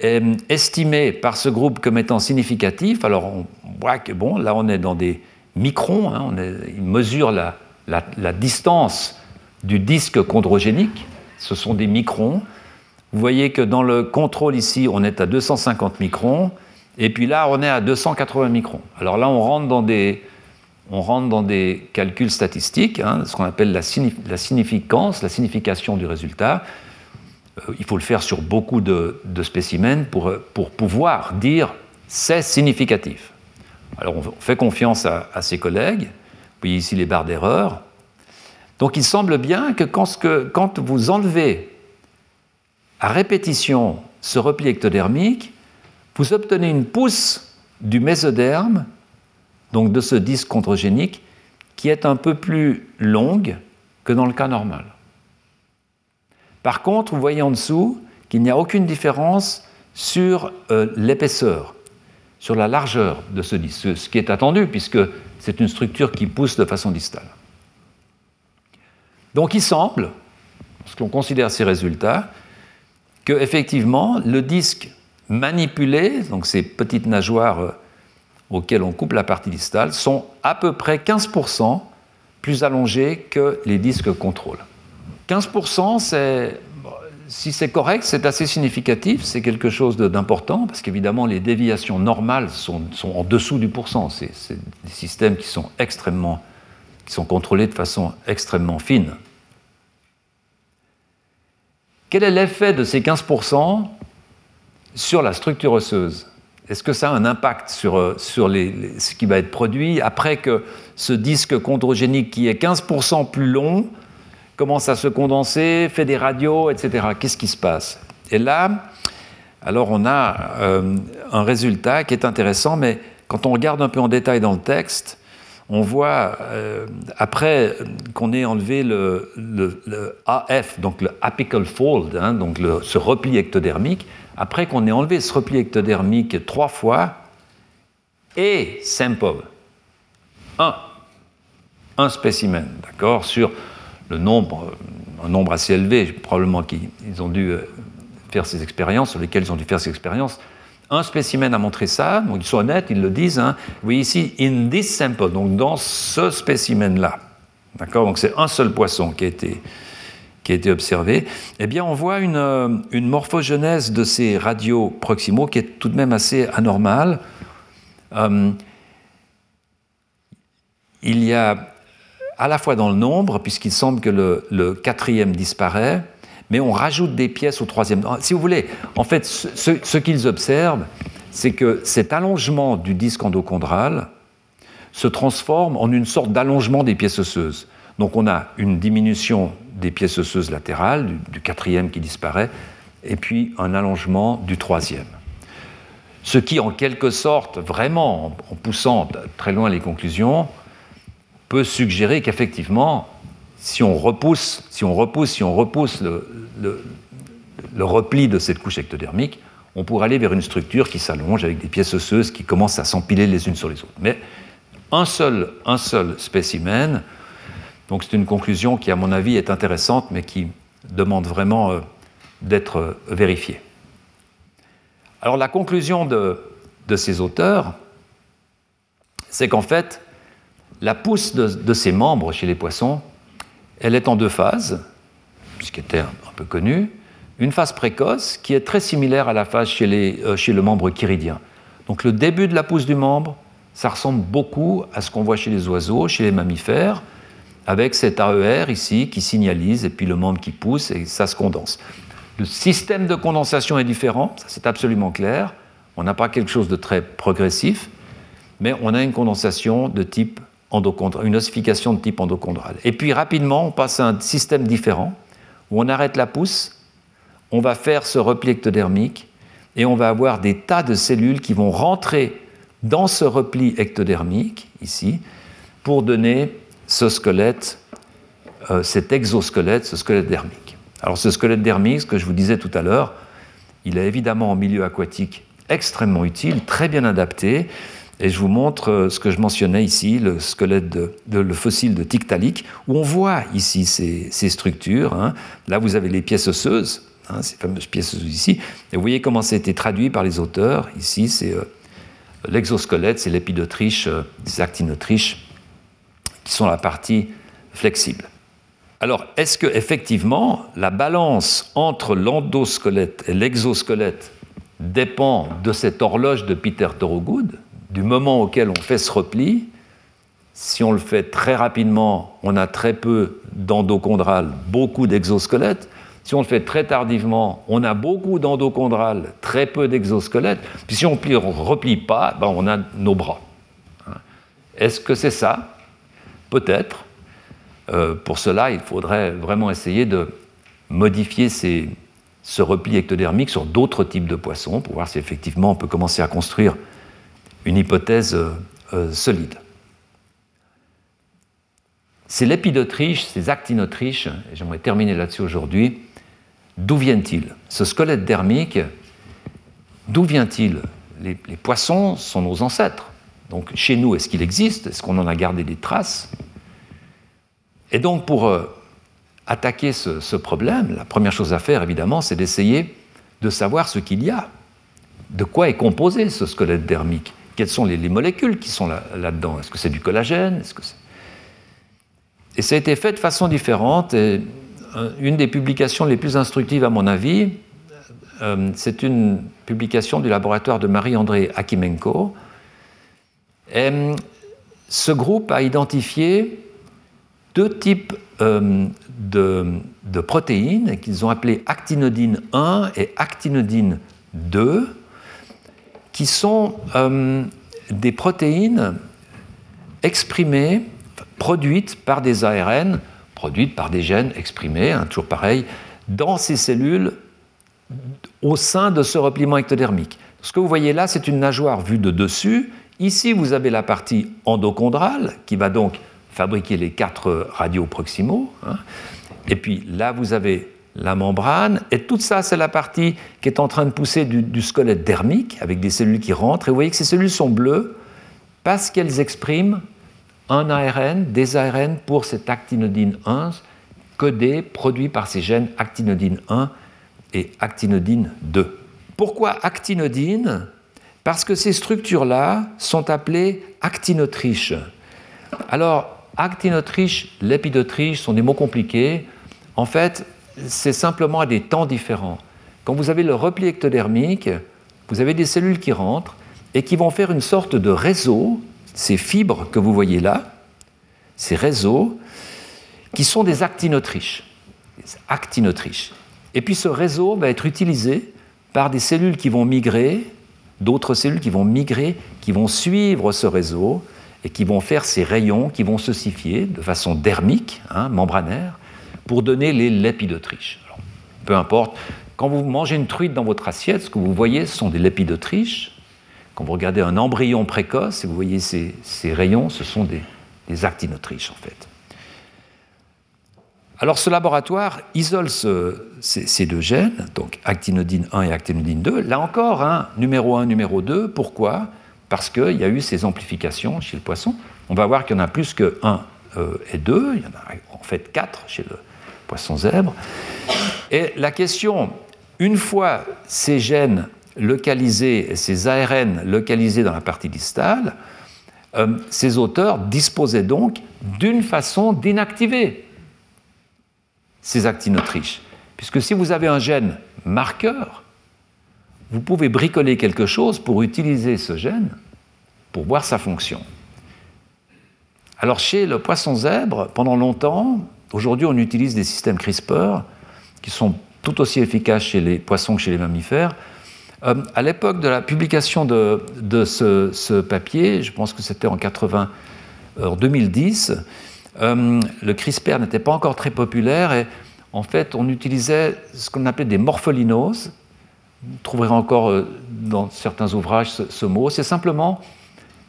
estimé par ce groupe comme étant significatif. Alors on voit que bon, là on est dans des microns, hein, on ils mesurent la, la, distance du disque chondrogénique ce sont des microns. Vous voyez que dans le contrôle ici, on est à 250 microns, et puis là, on est à 280 microns. Alors là, on rentre dans des, on rentre dans des calculs statistiques, hein, ce qu'on appelle la, significance, la signification du résultat. Euh, il faut le faire sur beaucoup de, spécimens pour, pour, pouvoir dire c'est significatif. Alors on fait confiance à, ses collègues. Vous voyez ici les barres d'erreur. Donc il semble bien que quand, vous enlevez à répétition ce repli ectodermique, vous obtenez une pousse du mésoderme, donc de ce disque chondrogénique, qui est un peu plus longue que dans le cas normal. Par contre, vous voyez en dessous qu'il n'y a aucune différence sur euh, l'épaisseur, sur la largeur de ce disque, ce qui est attendu puisque c'est une structure qui pousse de façon distale. Donc il semble, lorsqu'on considère ces résultats, que effectivement le disque manipulé, donc ces petites nageoires euh, auxquelles on coupe la partie distale, sont à peu près 15% plus allongés que les disques contrôle. 15%, c'est, si c'est correct, c'est assez significatif, c'est quelque chose d'important, parce qu'évidemment, les déviations normales sont, en dessous du pourcent. C'est, des systèmes qui sont extrêmement, qui sont contrôlés de façon extrêmement fine. Quel est l'effet de ces 15% sur la structure osseuse? Est-ce que ça a un impact sur, euh, sur ce qui va être produit? Après que ce disque chondrogénique qui est 15% plus long commence à se condenser, fait des radios, etc. Qu'est-ce qui se passe? Et là, alors on a euh, un résultat qui est intéressant, mais quand on regarde un peu en détail dans le texte, on voit, euh, après qu'on ait enlevé le, AF, donc le apical fold, hein, donc ce repli ectodermique, après qu'on ait enlevé ce repli ectodermique trois fois, et sample, un, un spécimen, d'accord, sur le nombre, un nombre assez élevé, probablement qu'ils ont dû euh, faire ces expériences, sur lesquelles ils ont dû faire ces expériences, un spécimen a montré ça, donc ils sont honnêtes, ils le disent. Hein. Oui, ici, in this sample, donc dans ce spécimen-là. D'accord? Donc c'est un seul poisson qui a été, qui a été observé, eh bien, on voit une, euh, une morphogenèse de ces radios proximaux qui est tout de même assez anormale. Euh, il y a à la fois dans le nombre, puisqu'il semble que le, quatrième disparaît, mais on rajoute des pièces au troisième. Si vous voulez, en fait, ce, ce qu'ils observent, c'est que cet allongement du disque endochondral se transforme en une sorte d'allongement des pièces osseuses. Donc on a une diminution des pièces osseuses latérales, du, quatrième qui disparaît, et puis un allongement du troisième. Ce qui, en quelque sorte, vraiment, en poussant très loin les conclusions, peut suggérer qu'effectivement, si on repousse, si on repousse, si on repousse le, repli de cette couche ectodermique, on pourrait aller vers une structure qui s'allonge avec des pièces osseuses qui commencent à s'empiler les unes sur les autres. Mais un seul, un seul spécimen donc c'est une conclusion qui, à mon avis, est intéressante, mais qui demande vraiment euh, d'être euh, vérifiée. Alors la conclusion de, ces auteurs, c'est qu'en fait, la pousse de, ces membres chez les poissons, elle est en deux phases, puisqu'elle était un, peu connue. Une phase précoce qui est très similaire à la phase chez, euh, chez le membre chiridien. Donc le début de la pousse du membre, ça ressemble beaucoup à ce qu'on voit chez les oiseaux, chez les mammifères, avec cet AER ici qui signalise, et puis le membre qui pousse, et ça se condense. Le système de condensation est différent, ça c'est absolument clair. On n'a pas quelque chose de très progressif, mais on a une condensation de type endochondral, une ossification de type endochondral. Et puis rapidement, on passe à un système différent, où on arrête la pousse, on va faire ce repli ectodermique, et on va avoir des tas de cellules qui vont rentrer dans ce repli ectodermique, ici, pour donner ce squelette, euh, cet exosquelette, ce squelette dermique. Alors ce squelette dermique, ce que je vous disais tout à l'heure, il est évidemment en milieu aquatique extrêmement utile, très bien adapté. Et je vous montre euh, ce que je mentionnais ici, le squelette de, le fossile de Tiktaalik, où on voit ici ces, structures. Hein. Là, vous avez les pièces osseuses, hein, ces fameuses pièces osseuses ici. Et vous voyez comment ça a été traduit par les auteurs. Ici, c'est euh, l'exosquelette, c'est l'épidotriche, c'est actinotriche qui sont la partie flexible. Alors, est-ce que effectivement la balance entre l'endosquelette et l'exosquelette dépend de cette horloge de Peter Thorogood, du moment auquel on fait ce repli Si on le fait très rapidement, on a très peu d'endochondral, beaucoup d'exosquelettes. Si on le fait très tardivement, on a beaucoup d'endochondral, très peu d'exosquelettes. Puis si on ne replie pas, ben on a nos bras. Est-ce que c'est ça? Peut-être. Euh, pour cela, il faudrait vraiment essayer de modifier ce repli ectodermique sur d'autres types de poissons pour voir si effectivement on peut commencer à construire une hypothèse euh, euh, solide. C'est l'épidotriche, ces actinotriches, et j'aimerais terminer là-dessus aujourd'hui, d'où viennent-ils? Ce squelette dermique, d'où vient-il? Les poissons sont nos ancêtres. Donc chez nous, est-ce qu'il existe? Est-ce qu'on en a gardé des traces? Et donc pour euh, attaquer ce, problème, la première chose à faire, évidemment, c'est d'essayer de savoir ce qu'il y a. De quoi est composé ce squelette dermique Quelles sont les, molécules qui sont là-dedans? Est-ce que c'est du collagène? Et ça a été fait de façon différente. Euh, une des publications les plus instructives, à mon avis, euh, c'est une publication du laboratoire de Marie-André Akimenko, ce groupe a identifié deux types euh, de, protéines qu'ils ont appelées actinodine 1 et actinodine 2, qui sont euh, des protéines exprimées, produites par des ARN, produites par des gènes exprimés, hein, toujours pareil, dans ces cellules au sein de ce repliement ectodermique. Ce que vous voyez là, c'est une nageoire vue de dessus Ici, vous avez la partie endochondrale qui va donc fabriquer les quatre radios proximaux. Hein. Et puis là, vous avez la membrane. Et tout ça, c'est la partie qui est en train de pousser du, squelette dermique avec des cellules qui rentrent. Et vous voyez que ces cellules sont bleues parce qu'elles expriment un ARN, des ARN pour cette actinodine 1 codé, produit par ces gènes actinodine 1 et actinodine 2. Pourquoi actinodine? Parce que ces structures-là sont appelées actinotriches. Alors, actinotriche, lépidotriche sont des mots compliqués. En fait, c'est simplement à des temps différents. Quand vous avez le repli ectodermique, vous avez des cellules qui rentrent et qui vont faire une sorte de réseau, ces fibres que vous voyez là, ces réseaux, qui sont des actinotriches. actinotriches. Et puis ce réseau va être utilisé par des cellules qui vont migrer, d'autres cellules qui vont migrer, qui vont suivre ce réseau et qui vont faire ces rayons qui vont s'ossifier de façon dermique, hein, membranaire, pour donner les lépidotriches. peu importe, quand vous mangez une truite dans votre assiette, ce que vous voyez, ce sont des lépidotriches. Quand vous regardez un embryon précoce et vous voyez ces, rayons, ce sont des, des actinotriches en fait. Alors ce laboratoire isole ces, deux gènes, donc actinodine 1 et actinodine 2. Là encore, hein, numéro 1, numéro 2. Pourquoi? Parce qu'il y a eu ces amplifications chez le poisson. On va voir qu'il y en a plus que 1 euh, et 2. Il y en a en fait 4 chez le poisson zèbre. Et la question, une fois ces gènes localisés, ces ARN localisés dans la partie distale, euh, ces auteurs disposaient donc d'une façon d'inactiver ces actinotriches. Puisque si vous avez un gène marqueur, vous pouvez bricoler quelque chose pour utiliser ce gène pour voir sa fonction. Alors chez le poisson zèbre, pendant longtemps, aujourd'hui on utilise des systèmes CRISPR qui sont tout aussi efficaces chez les poissons que chez les mammifères. Euh, à l'époque de la publication de, ce, papier, je pense que c'était en 80, en 2010, euh, le CRISPR n'était pas encore très populaire et en fait, on utilisait ce qu'on appelait des morpholinoses. Vous trouverez encore euh, dans certains ouvrages ce, mot. C'est simplement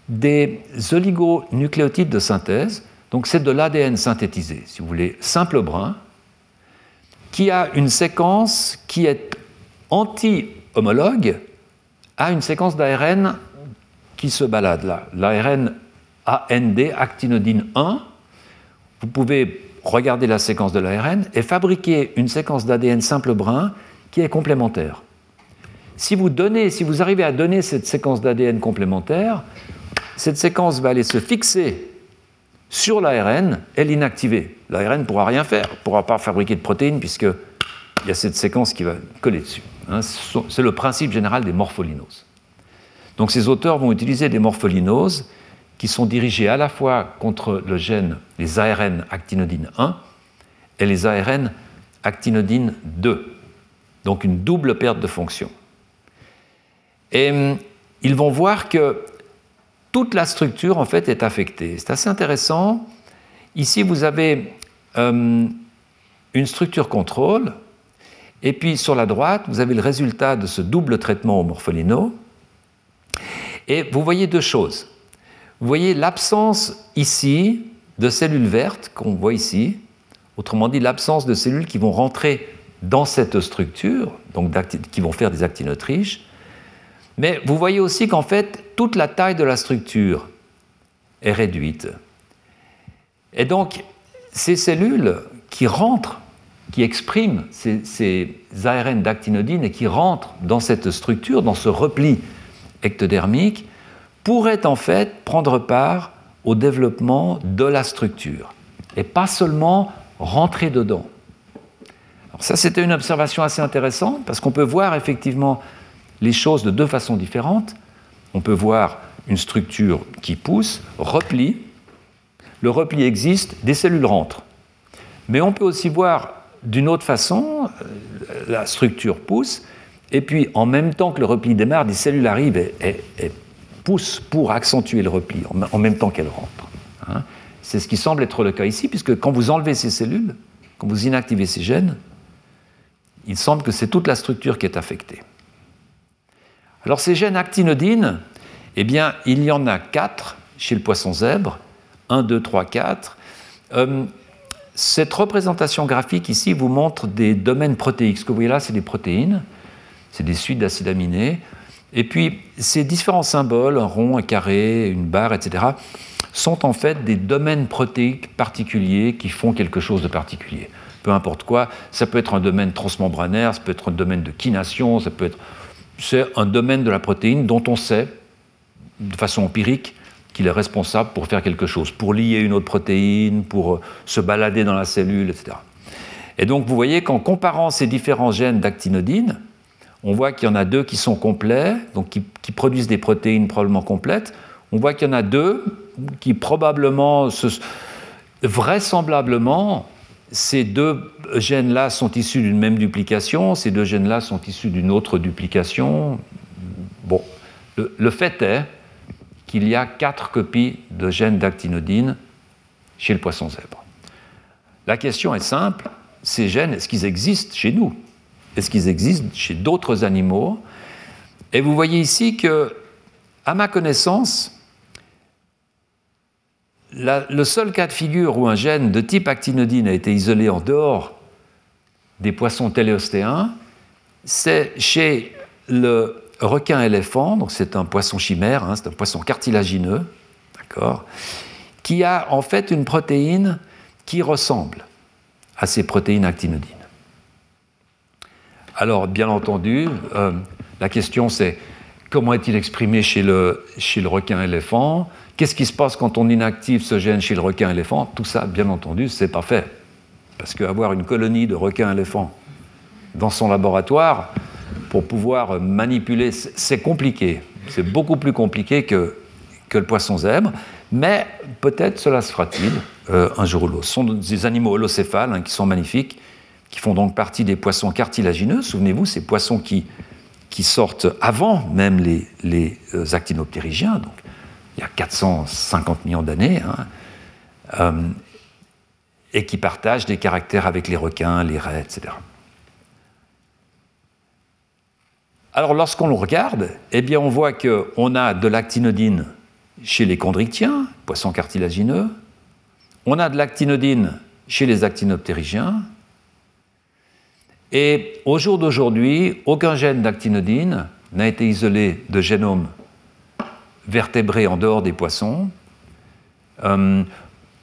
des oligonucléotides de synthèse. Donc, c'est de l'ADN synthétisé, si vous voulez, simple brun, qui a une séquence qui est anti-homologue à une séquence d'ARN qui se balade là. L'ARN AND, actinodine 1, vous pouvez regarder la séquence de l'ARN et fabriquer une séquence d'ADN simple brun qui est complémentaire. Si vous, donnez, si vous arrivez à donner cette séquence d'ADN complémentaire, cette séquence va aller se fixer sur l'ARN et l'inactiver. L'ARN ne pourra rien faire, ne pourra pas fabriquer de protéines puisqu'il y a cette séquence qui va coller dessus. Hein. C'est le principe général des morpholinoses. Donc ces auteurs vont utiliser des morpholinoses qui sont dirigés à la fois contre le gène, les ARN actinodine 1 et les ARN actinodine 2. Donc une double perte de fonction. Et hum, ils vont voir que toute la structure en fait est affectée. C'est assez intéressant. Ici, vous avez hum, une structure contrôle, et puis sur la droite, vous avez le résultat de ce double traitement au morpholino. Et vous voyez deux choses. Vous voyez l'absence ici de cellules vertes qu'on voit ici, autrement dit l'absence de cellules qui vont rentrer dans cette structure, donc qui vont faire des actinotriches. Mais vous voyez aussi qu'en fait, toute la taille de la structure est réduite. Et donc, ces cellules qui rentrent, qui expriment ces, ARN d'actinodine et qui rentrent dans cette structure, dans ce repli ectodermique, pourrait en fait prendre part au développement de la structure et pas seulement rentrer dedans. Alors ça, c'était une observation assez intéressante parce qu'on peut voir effectivement les choses de deux façons différentes. On peut voir une structure qui pousse, replie. Le repli existe, des cellules rentrent. Mais on peut aussi voir d'une autre façon, euh, la structure pousse, et puis en même temps que le repli démarre, des cellules arrivent et, et pousse pour accentuer le repli en même temps qu'elle rentre. Hein. C'est ce qui semble être le cas ici, puisque quand vous enlevez ces cellules, quand vous inactivez ces gènes, il semble que c'est toute la structure qui est affectée. Alors ces gènes actinodines, eh bien, il y en a quatre chez le poisson zèbre, 1, 2, 3, 4. cette représentation graphique ici vous montre des domaines protéiques. Ce que vous voyez là, c'est des protéines, c'est des suites d'acides aminés. Et puis, ces différents symboles, un rond, un carré, une barre, etc., sont en fait des domaines protéiques particuliers qui font quelque chose de particulier. Peu importe quoi, ça peut être un domaine transmembranaire, ça peut être un domaine de kination, ça peut être. C'est un domaine de la protéine dont on sait, de façon empirique, qu'il est responsable pour faire quelque chose, pour lier une autre protéine, pour euh, se balader dans la cellule, etc. Et donc vous voyez qu'en comparant ces différents gènes d'actinodine, on voit qu'il y en a deux qui sont complets, donc qui, produisent des protéines probablement complètes. On voit qu'il y en a deux qui probablement, vraisemblablement, ces deux gènes-là sont issus d'une même duplication, ces deux gènes-là sont issus d'une autre duplication. Bon, le, fait est qu'il y a quatre copies de gènes d'actinodine chez le poisson zèbre. La question est simple, ces gènes, est-ce qu'ils existent chez nous? Est-ce qu'ils existent chez d'autres animaux? Et vous voyez ici que, à ma connaissance, le seul cas de figure où un gène de type actinodine a été isolé en dehors des poissons téléostéens, c'est chez le requin-éléphant, donc c'est un poisson chimère, hein, c'est un poisson cartilagineux, d'accord, qui a en fait une protéine qui ressemble à ces protéines actinodines. Alors, bien entendu, euh, la question c'est comment est-il exprimé chez le, chez le requin-éléphant Qu'est-ce qui se passe quand on inactive ce gène chez le requin-éléphant Tout ça, bien entendu, c'est pas fait. Parce qu'avoir une colonie de requins-éléphants dans son laboratoire, pour pouvoir manipuler, c'est compliqué. C'est beaucoup plus compliqué que, le poisson zèbre, mais peut-être cela se fera-t-il euh, un jour ou l'autre. Ce sont des animaux holocéphales hein, qui sont magnifiques, qui font donc partie des poissons cartilagineux. Souvenez-vous, ces poissons qui, sortent avant même les, les euh, donc il y a 450 millions d'années, hein, euh, et qui partagent des caractères avec les requins, les raies, etc. Alors lorsqu'on le regarde, eh bien on voit qu'on a de l'actinodine chez les chondrichtiens, poissons cartilagineux, on a de l'actinodine chez les actinoptérygiens, et au jour d'aujourd'hui, aucun gène d'actinodine n'a été isolé de génome vertébré en dehors des poissons. Euh,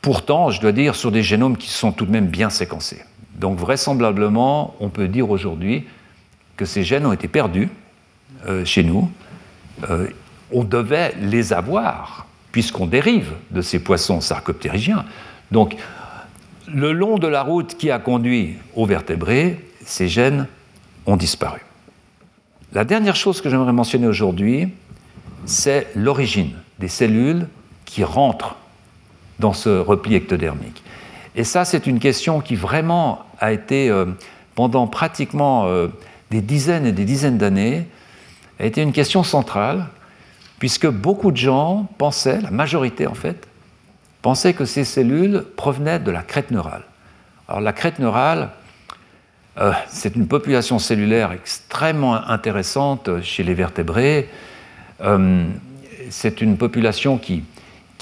pourtant, je dois dire, sur des génomes qui sont tout de même bien séquencés. Donc vraisemblablement, on peut dire aujourd'hui que ces gènes ont été perdus euh, chez nous, euh, on devait les avoir, puisqu'on dérive de ces poissons sarcoptérygiens. Donc, le long de la route qui a conduit aux vertébrés, ces gènes ont disparu. La dernière chose que j'aimerais mentionner aujourd'hui, c'est l'origine des cellules qui rentrent dans ce repli ectodermique. Et ça, c'est une question qui vraiment a été, euh, pendant pratiquement des dizaines et des dizaines d'années, a été une question centrale, puisque beaucoup de gens pensaient, la majorité en fait, pensaient que ces cellules provenaient de la crête neurale. Alors la crête neurale, euh, c'est une population cellulaire extrêmement intéressante chez les vertébrés. Euh, c'est une population qui,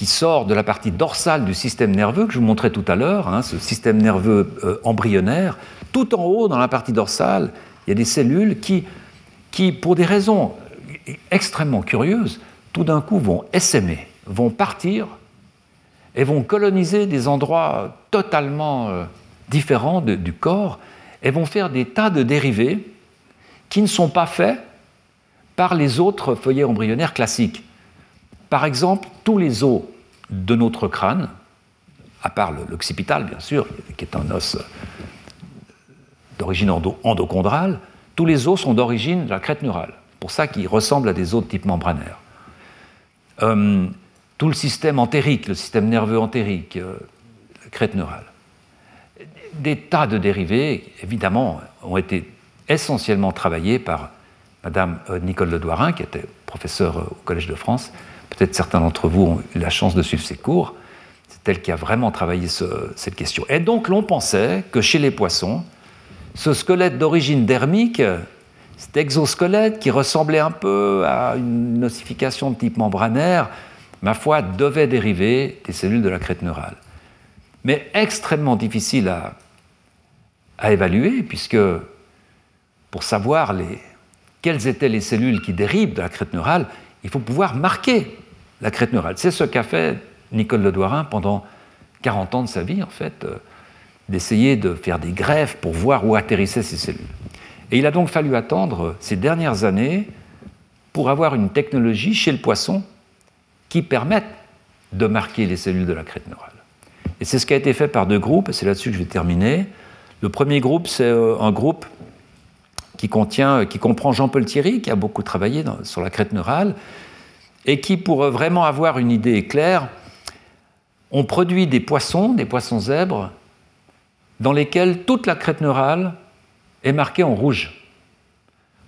qui, sort de la partie dorsale du système nerveux que je vous montrais tout à l'heure, hein, ce système nerveux euh, embryonnaire. Tout en haut, dans la partie dorsale, il y a des cellules qui qui, pour des raisons extrêmement curieuses, tout d'un coup vont essaimer, vont partir et vont coloniser des endroits totalement euh, différents du corps et vont faire des tas de dérivés qui ne sont pas faits par les autres feuillets embryonnaires classiques. Par exemple, tous les os de notre crâne, à part l'occipital bien sûr, qui est un os d'origine endochondrale, tous les os sont d'origine de la crête neurale. pour ça qu'ils ressemblent à des os de type membranaire. Euh, tout le système entérique, le système nerveux entérique, euh, la crête neurale. Des tas de dérivés, évidemment, ont été essentiellement travaillés par Madame euh, Nicole Ledoirin, qui était professeure au Collège de France. Peut-être certains d'entre vous ont eu la chance de suivre ses cours. C'est elle qui a vraiment travaillé cette question. Et donc, l'on pensait que chez les poissons, ce squelette d'origine dermique, cet exosquelette qui ressemblait un peu à une ossification de type membranaire, ma foi, devait dériver des cellules de la crête neurale. Mais extrêmement difficile à, évaluer, puisque pour savoir quelles étaient les cellules qui dérivent de la crête neurale, il faut pouvoir marquer la crête neurale. C'est ce qu'a fait Nicole Ledoirin pendant 40 ans de sa vie, en fait d'essayer de faire des greffes pour voir où atterrissaient ces cellules. Et il a donc fallu attendre ces dernières années pour avoir une technologie chez le poisson qui permette de marquer les cellules de la crête neurale. Et c'est ce qui a été fait par deux groupes, et c'est là-dessus que je vais terminer. Le premier groupe, c'est un groupe qui comprend Jean-Paul Thierry, qui a beaucoup travaillé sur la crête neurale, et qui, pour vraiment avoir une idée claire, on produit des poissons, des poissons zèbres, dans lesquels toute la crête neurale est marquée en rouge.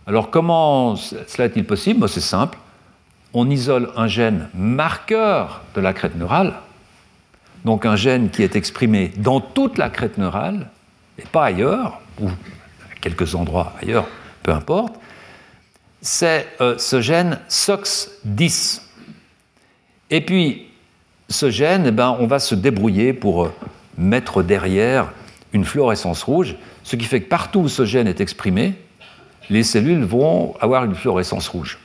Alors comment cela est-il possible? C'est simple. On isole un gène marqueur de la crête neurale, donc un gène qui est exprimé dans toute la crête neurale, et pas ailleurs, ou à quelques endroits ailleurs, peu importe, c'est euh, ce gène SOX10. Et puis, ce gène, eh ben, on va se débrouiller pour euh, mettre derrière une fluorescence rouge, ce qui fait que partout où ce gène est exprimé, les cellules vont avoir une fluorescence rouge.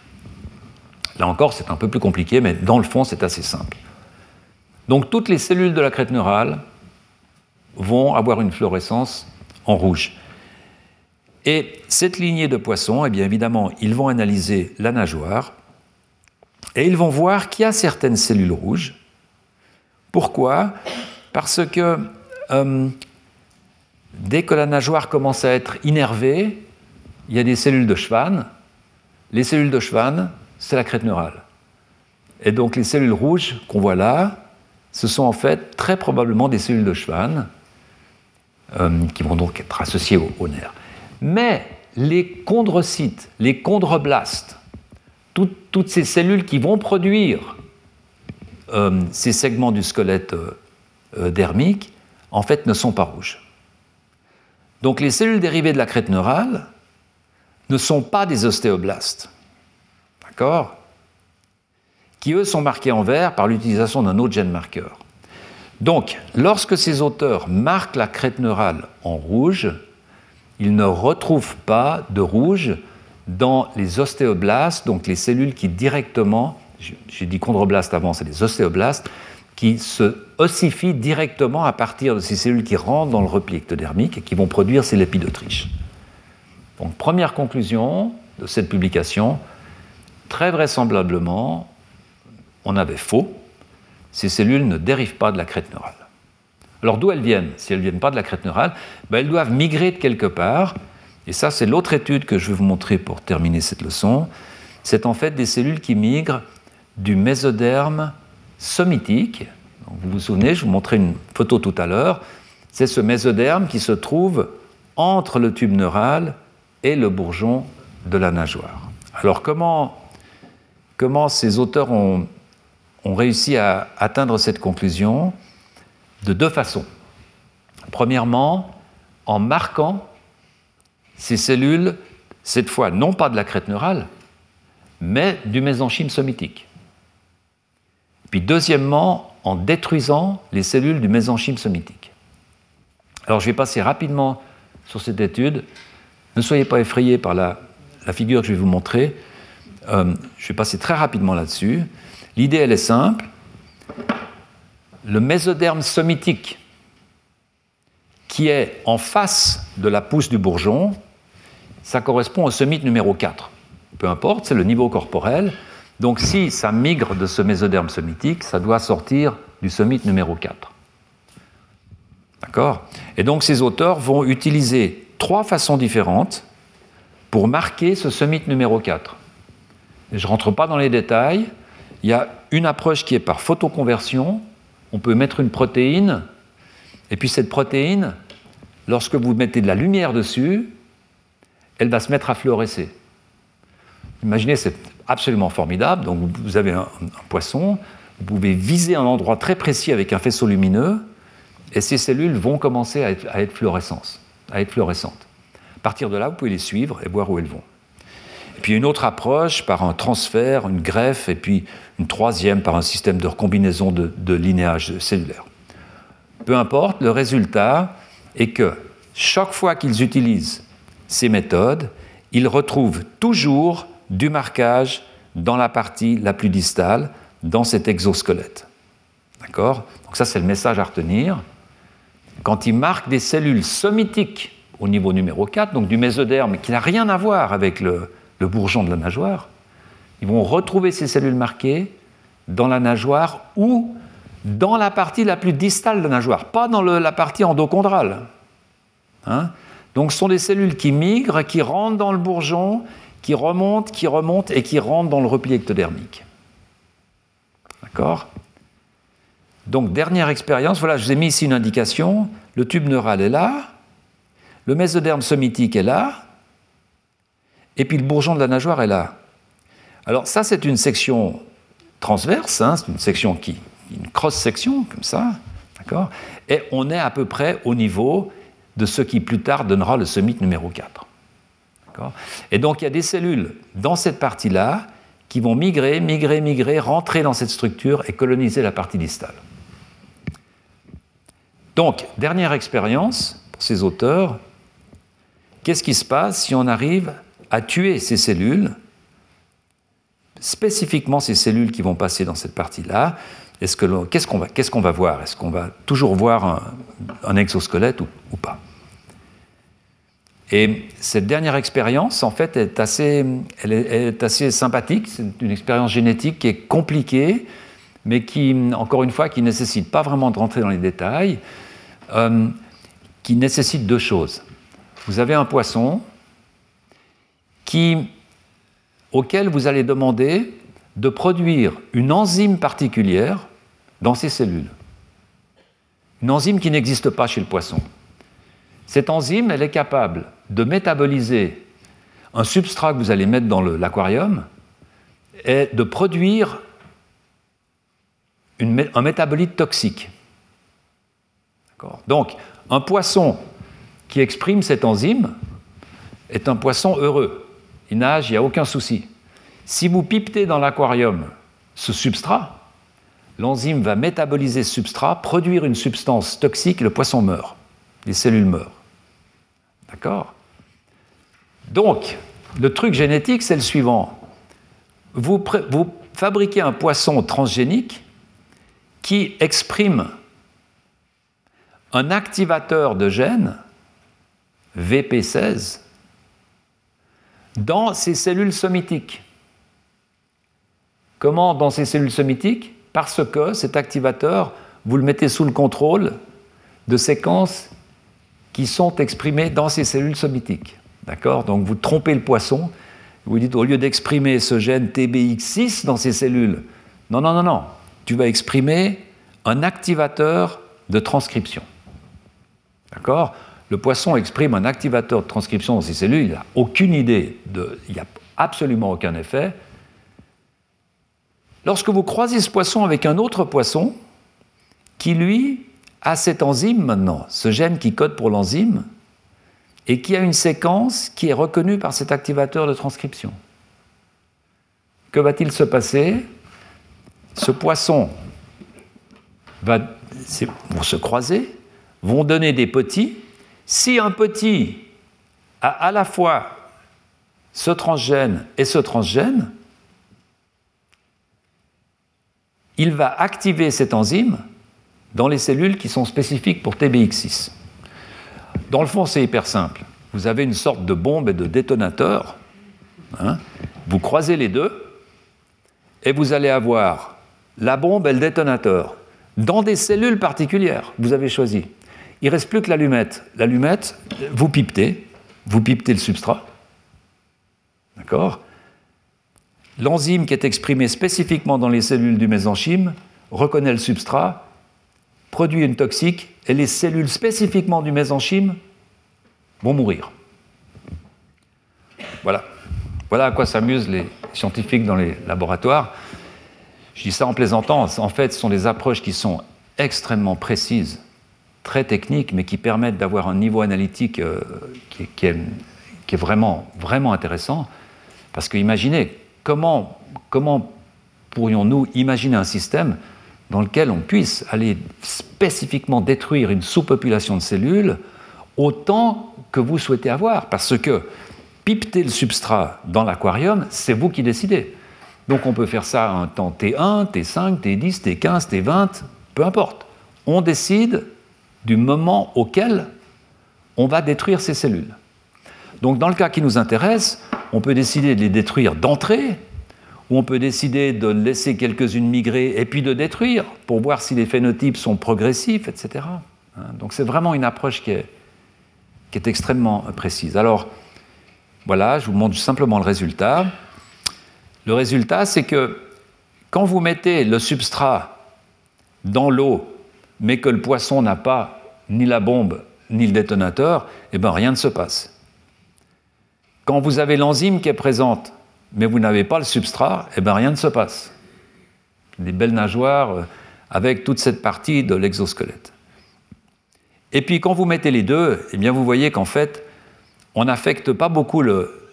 Là encore, c'est un peu plus compliqué, mais dans le fond, c'est assez simple. Donc toutes les cellules de la crête neurale vont avoir une fluorescence en rouge. Et cette lignée de poissons, eh bien évidemment, ils vont analyser la nageoire et ils vont voir qu'il y a certaines cellules rouges. Pourquoi? Parce que euh, dès que la nageoire commence à être innervée, il y a des cellules de Schwann. Les cellules de Schwann, c'est la crête neurale. Et donc les cellules rouges qu'on voit là, ce sont en fait très probablement des cellules de Schwann euh, qui vont donc être associées au, nerf. Mais les chondrocytes, les chondroblastes, toutes ces cellules qui vont produire euh, ces segments du squelette euh, dermique, en fait, ne sont pas rouges. Donc les cellules dérivées de la crête neurale ne sont pas des ostéoblastes. D'accord? Qui eux sont marqués en vert par l'utilisation d'un autre gène marqueur. Donc, lorsque ces auteurs marquent la crête neurale en rouge, ils ne retrouvent pas de rouge dans les ostéoblastes, donc les cellules qui directement, j'ai dit chondroblastes avant, c'est les ostéoblastes, qui se ossifient directement à partir de ces cellules qui rentrent dans le repli ectodermique et qui vont produire ces lépides. Donc, première conclusion de cette publication, très vraisemblablement, on avait faux, ces cellules ne dérivent pas de la crête neurale. Alors d'où elles viennent? Si elles ne viennent pas de la crête neurale, ben, elles doivent migrer de quelque part, et ça c'est l'autre étude que je vais vous montrer pour terminer cette leçon, c'est en fait des cellules qui migrent du mésoderme somitique. vous vous souvenez, je vous montrais une photo tout à l'heure, c'est ce mésoderme qui se trouve entre le tube neural et le bourgeon de la nageoire. Alors comment, comment ces auteurs ont ont réussi à atteindre cette conclusion? De deux façons. Premièrement, en marquant ces cellules, cette fois non pas de la crête neurale, mais du mésenchyme somitique. Puis deuxièmement, en détruisant les cellules du mésenchyme somitique. Alors je vais passer rapidement sur cette étude. Ne soyez pas effrayés par la, figure que je vais vous montrer. Euh, je vais passer très rapidement là-dessus. L'idée, elle est simple. Le mésoderme somitique, qui est en face de la pousse du bourgeon, ça correspond au somite numéro 4. Peu importe, c'est le niveau corporel. Donc si ça migre de ce mésoderme somitique, ça doit sortir du somite numéro 4. D'accord? Et donc ces auteurs vont utiliser trois façons différentes pour marquer ce somite numéro 4. je ne rentre pas dans les détails, il y a une approche qui est par photoconversion. On peut mettre une protéine, et puis cette protéine, lorsque vous mettez de la lumière dessus, elle va se mettre à fluorescer. Imaginez, c'est absolument formidable. Donc vous avez un, poisson, vous pouvez viser un endroit très précis avec un faisceau lumineux, et ces cellules vont commencer à être, à être fluorescentes. À partir de là, vous pouvez les suivre et voir où elles vont puis une autre approche par un transfert, une greffe, et puis une troisième par un système de recombinaison de, de linéage cellulaire. Peu importe, le résultat est que chaque fois qu'ils utilisent ces méthodes, ils retrouvent toujours du marquage dans la partie la plus distale, dans cet exosquelette. D'accord? Donc ça, c'est le message à retenir. Quand ils marquent des cellules somitiques au niveau numéro 4, donc du mésoderme, qui n'a rien à voir avec le, le bourgeon de la nageoire, ils vont retrouver ces cellules marquées dans la nageoire ou dans la partie la plus distale de la nageoire, pas dans la partie endochondrale. Hein. Donc ce sont des cellules qui migrent, qui rentrent dans le bourgeon, qui remontent, qui remontent et qui rentrent dans le repli ectodermique. D'accord? Donc dernière expérience, voilà, je vous ai mis ici une indication. Le tube neural est là, le mésoderme somitique est là, et puis le bourgeon de la nageoire est là. Alors ça, c'est une section transverse, hein, c'est une section qui, une cross-section comme ça, d'accord? Et on est à peu près au niveau de ce qui plus tard donnera le somite numéro 4. Et donc il y a des cellules dans cette partie-là qui vont migrer, migrer, migrer, rentrer dans cette structure et coloniser la partie distale. Donc, dernière expérience pour ces auteurs, qu'est-ce qui se passe si on arrive à tuer ces cellules, spécifiquement ces cellules qui vont passer dans cette partie-là Qu'est-ce qu'on va, va, voir? Est-ce qu'on va toujours voir un, exosquelette ou, pas? Et cette dernière expérience, en fait, est assez, est, assez sympathique. C'est une expérience génétique qui est compliquée, mais qui, encore une fois, qui ne nécessite pas vraiment de rentrer dans les détails, euh, qui nécessite deux choses. Vous avez un poisson qui, auquel vous allez demander de produire une enzyme particulière dans ses cellules. Une enzyme qui n'existe pas chez le poisson. Cette enzyme, elle est capable de métaboliser un substrat que vous allez mettre dans l'aquarium et de produire un métabolite toxique. Donc, un poisson qui exprime cette enzyme est un poisson heureux. Il nage, il n'y a aucun souci. Si vous pipetez dans l'aquarium ce substrat, l'enzyme va métaboliser ce substrat, produire une substance toxique, le poisson meurt. Les cellules meurent. D'accord? Donc, le truc génétique, c'est le suivant. Vous, vous, fabriquez un poisson transgénique qui exprime un activateur de gène, VP16, dans ces cellules somitiques. Comment dans ces cellules somitiques Parce que cet activateur, vous le mettez sous le contrôle de séquences qui sont exprimées dans ces cellules somitiques. D'accord? Donc vous trompez le poisson, vous dites au lieu d'exprimer ce gène TBX6 dans ces cellules, non, non, non, non, tu vas exprimer un activateur de transcription. D'accord? Le poisson exprime un activateur de transcription dans ses cellules, il n'a aucune idée, de, il n'y a absolument aucun effet. Lorsque vous croisez ce poisson avec un autre poisson, qui lui a cette enzyme maintenant, ce gène qui code pour l'enzyme, et qui a une séquence qui est reconnue par cet activateur de transcription. Que va-t-il se passer? Ce poisson va vont se croiser, vont donner des petits. Si un petit a à la fois ce transgène et ce transgène, il va activer cette enzyme dans les cellules qui sont spécifiques pour TBX6. Dans le fond, c'est hyper simple. Vous avez une sorte de bombe et de détonateur. Hein. vous croisez les deux et vous allez avoir la bombe et le détonateur dans des cellules particulières. Vous avez choisi. Il ne reste plus que l'allumette. L'allumette, vous pipetez, vous pipetez le substrat. D'accord? L'enzyme qui est exprimée spécifiquement dans les cellules du mésenchyme reconnaît le substrat produit une toxique et les cellules spécifiquement du mésenchyme vont mourir. Voilà. Voilà à quoi s'amusent les scientifiques dans les laboratoires. Je dis ça en plaisantant. En fait, ce sont des approches qui sont extrêmement précises, très techniques, mais qui permettent d'avoir un niveau analytique euh, qui, est, vraiment, vraiment intéressant. Parce que imaginez, comment, comment pourrions-nous imaginer un système dans lequel on puisse aller spécifiquement détruire une sous-population de cellules autant que vous souhaitez avoir? Parce que pipeter le substrat dans l'aquarium, c'est vous qui décidez. Donc on peut faire ça un temps T1, T5, T10, T15, T20, peu importe. On décide du moment auquel on va détruire ces cellules. Donc dans le cas qui nous intéresse, on peut décider de les détruire d'entrée où on peut décider de laisser quelques-unes migrer et puis de détruire pour voir si les phénotypes sont progressifs, etc. Hein, donc c'est vraiment une approche qui est, qui est extrêmement précise. Alors, voilà, je vous montre simplement le résultat. Le résultat, c'est que quand vous mettez le substrat dans l'eau, mais que le poisson n'a pas ni la bombe ni le détonateur, eh bien rien ne se passe. Quand vous avez l'enzyme qui est présente, mais vous n'avez pas le substrat, eh bien rien ne se passe. Des belles nageoires euh, avec toute cette partie de l'exosquelette. Et puis quand vous mettez les deux, eh bien vous voyez qu'en fait, on n'affecte pas beaucoup le,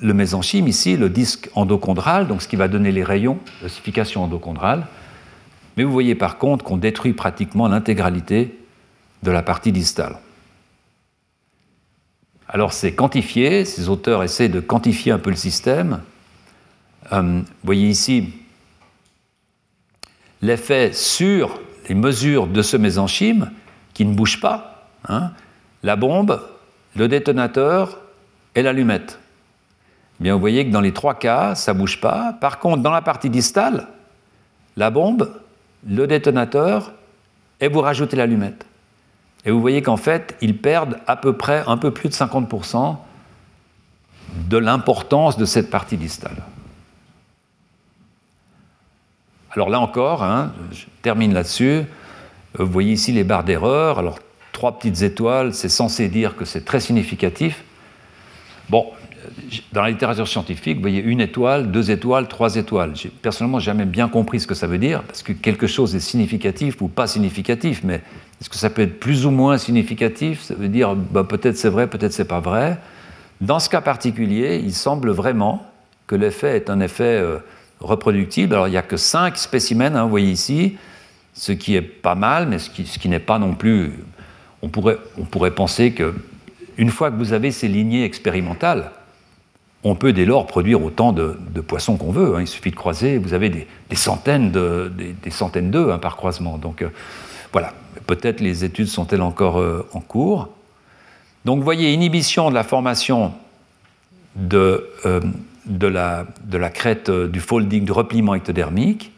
le mésenchyme ici, le disque endochondral, donc ce qui va donner les rayons, l'ossification endochondrale. Mais vous voyez par contre qu'on détruit pratiquement l'intégralité de la partie distale. Alors c'est quantifié, ces auteurs essaient de quantifier un peu le système. Euh, vous voyez ici l'effet sur les mesures de ce mésenchyme qui ne bouge pas. Hein. la bombe, le détonateur et l'allumette. Eh bien, vous voyez que dans les trois cas, ça ne bouge pas. Par contre, dans la partie distale, la bombe, le détonateur, et vous rajoutez l'allumette. Et vous voyez qu'en fait, ils perdent à peu près un peu plus de 50% de l'importance de cette partie distale. Alors là encore, hein, je termine là-dessus. Vous voyez ici les barres d'erreur. Alors, trois petites étoiles, c'est censé dire que c'est très significatif. Bon, dans la littérature scientifique, vous voyez une étoile, deux étoiles, trois étoiles. J'ai personnellement jamais bien compris ce que ça veut dire, parce que quelque chose est significatif ou pas significatif, mais est-ce que ça peut être plus ou moins significatif? Ça veut dire bah, peut-être c'est vrai, peut-être c'est pas vrai. Dans ce cas particulier, il semble vraiment que l'effet est un effet euh, reproductible. Alors il n'y a que cinq spécimens, hein, vous voyez ici, ce qui est pas mal, mais ce qui, ce qui n'est pas non plus. On pourrait, on pourrait penser que une fois que vous avez ces lignées expérimentales, on peut dès lors produire autant de, poissons qu'on veut. Hein. Il suffit de croiser, vous avez des, centaines de, centaines d'œufs hein, par croisement. Donc euh, voilà, peut-être les études sont-elles encore euh, en cours. Donc vous voyez, inhibition de la formation de, euh, la, crête du folding, du repliement ectodermique.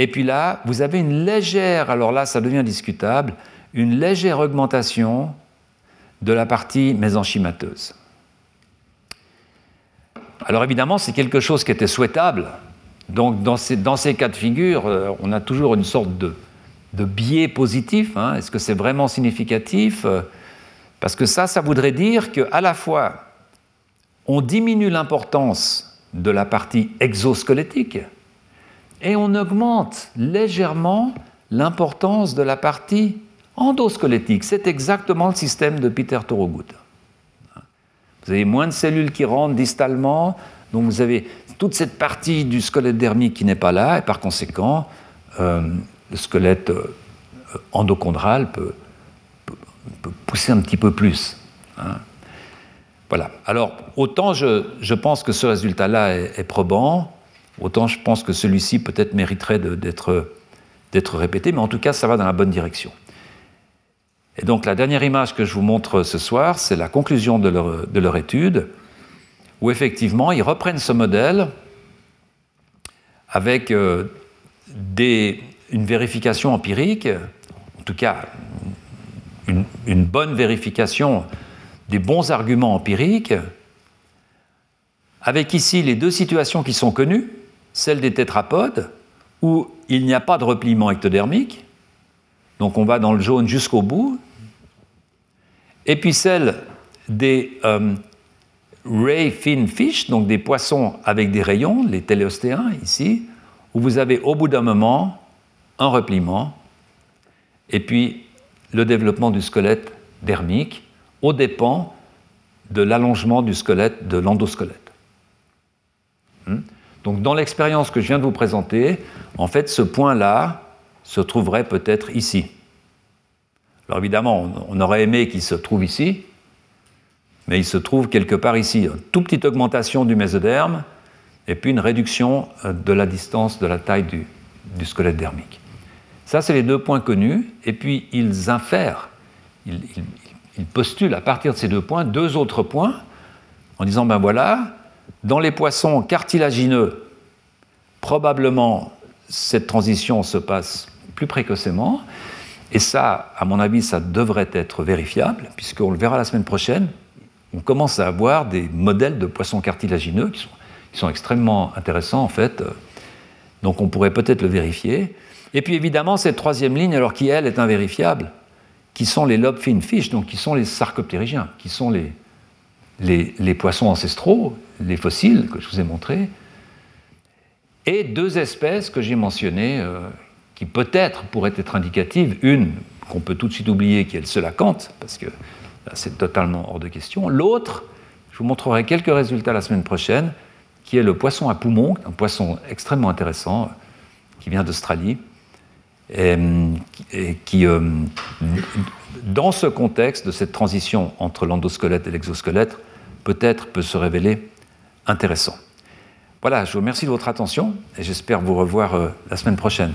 Et puis là, vous avez une légère, alors là ça devient discutable, une légère augmentation de la partie mésenchymateuse. Alors évidemment, c'est quelque chose qui était souhaitable. Donc dans ces, cas de figure, euh, on a toujours une sorte de, biais positif. Hein. Est-ce que c'est vraiment significatif Parce que ça, ça voudrait dire qu'à la fois, on diminue l'importance de la partie exosquelettique et on augmente légèrement l'importance de la partie endosquelettique. C'est exactement le système de Peter Thorogood. Vous avez moins de cellules qui rentrent distalement, donc vous avez toute cette partie du squelette dermique qui n'est pas là, et par conséquent, euh, le squelette euh, endochondral peut, pousser un petit peu plus. Hein. Voilà. Alors, autant je, pense que ce résultat-là est, probant, autant je pense que celui-ci peut-être mériterait d'être répété, mais en tout cas, ça va dans la bonne direction. Et donc la dernière image que je vous montre ce soir, c'est la conclusion de leur, étude, où effectivement ils reprennent ce modèle avec euh, une vérification empirique, en tout cas une, une, bonne vérification des bons arguments empiriques, avec ici les deux situations qui sont connues, celle des tétrapodes, où il n'y a pas de repliement ectodermique, donc on va dans le jaune jusqu'au bout, et puis celle des euh, ray fin fish, donc des poissons avec des rayons, les téléostéens ici, où vous avez au bout d'un moment un repliement, et puis le développement du squelette dermique au dépend de l'allongement du squelette, de l'endosquelette. Hmm? Donc dans l'expérience que je viens de vous présenter, en fait ce point-là se trouverait peut-être ici. Alors évidemment, on aurait aimé qu'il se trouve ici, mais il se trouve quelque part ici. Une toute petite augmentation du mésoderme et puis une réduction euh, de la distance de la taille du, squelette dermique. Ça, c'est les deux points connus. Et puis, ils infèrent, ils, postulent à partir de ces deux points deux autres points en disant ben voilà, dans les poissons cartilagineux, probablement cette transition se passe plus précocement. Et ça, à mon avis, ça devrait être vérifiable, puisqu'on le verra la semaine prochaine. On commence à avoir des modèles de poissons cartilagineux qui sont, extrêmement intéressants, en fait. Donc on pourrait peut-être le vérifier. Et puis évidemment, cette troisième ligne, alors qui, elle, est invérifiable, qui sont les lobe fin fish, donc qui sont les sarcoptérygiens, qui sont les, les, poissons ancestraux, les fossiles que je vous ai montrés, et deux espèces que j'ai mentionnées, euh, qui peut-être pourraient être indicatives. Une qu'on peut tout de suite oublier, qui est le selacanthe, parce que c'est totalement hors de question. L'autre, je vous montrerai quelques résultats la semaine prochaine, qui est le poisson à poumon, un poisson extrêmement intéressant, qui vient d'Australie, et, qui, euh, dans ce contexte de cette transition entre l'endosquelette et l'exosquelette, peut-être peut se révéler intéressant. Voilà, je vous remercie de votre attention et j'espère vous revoir euh, la semaine prochaine.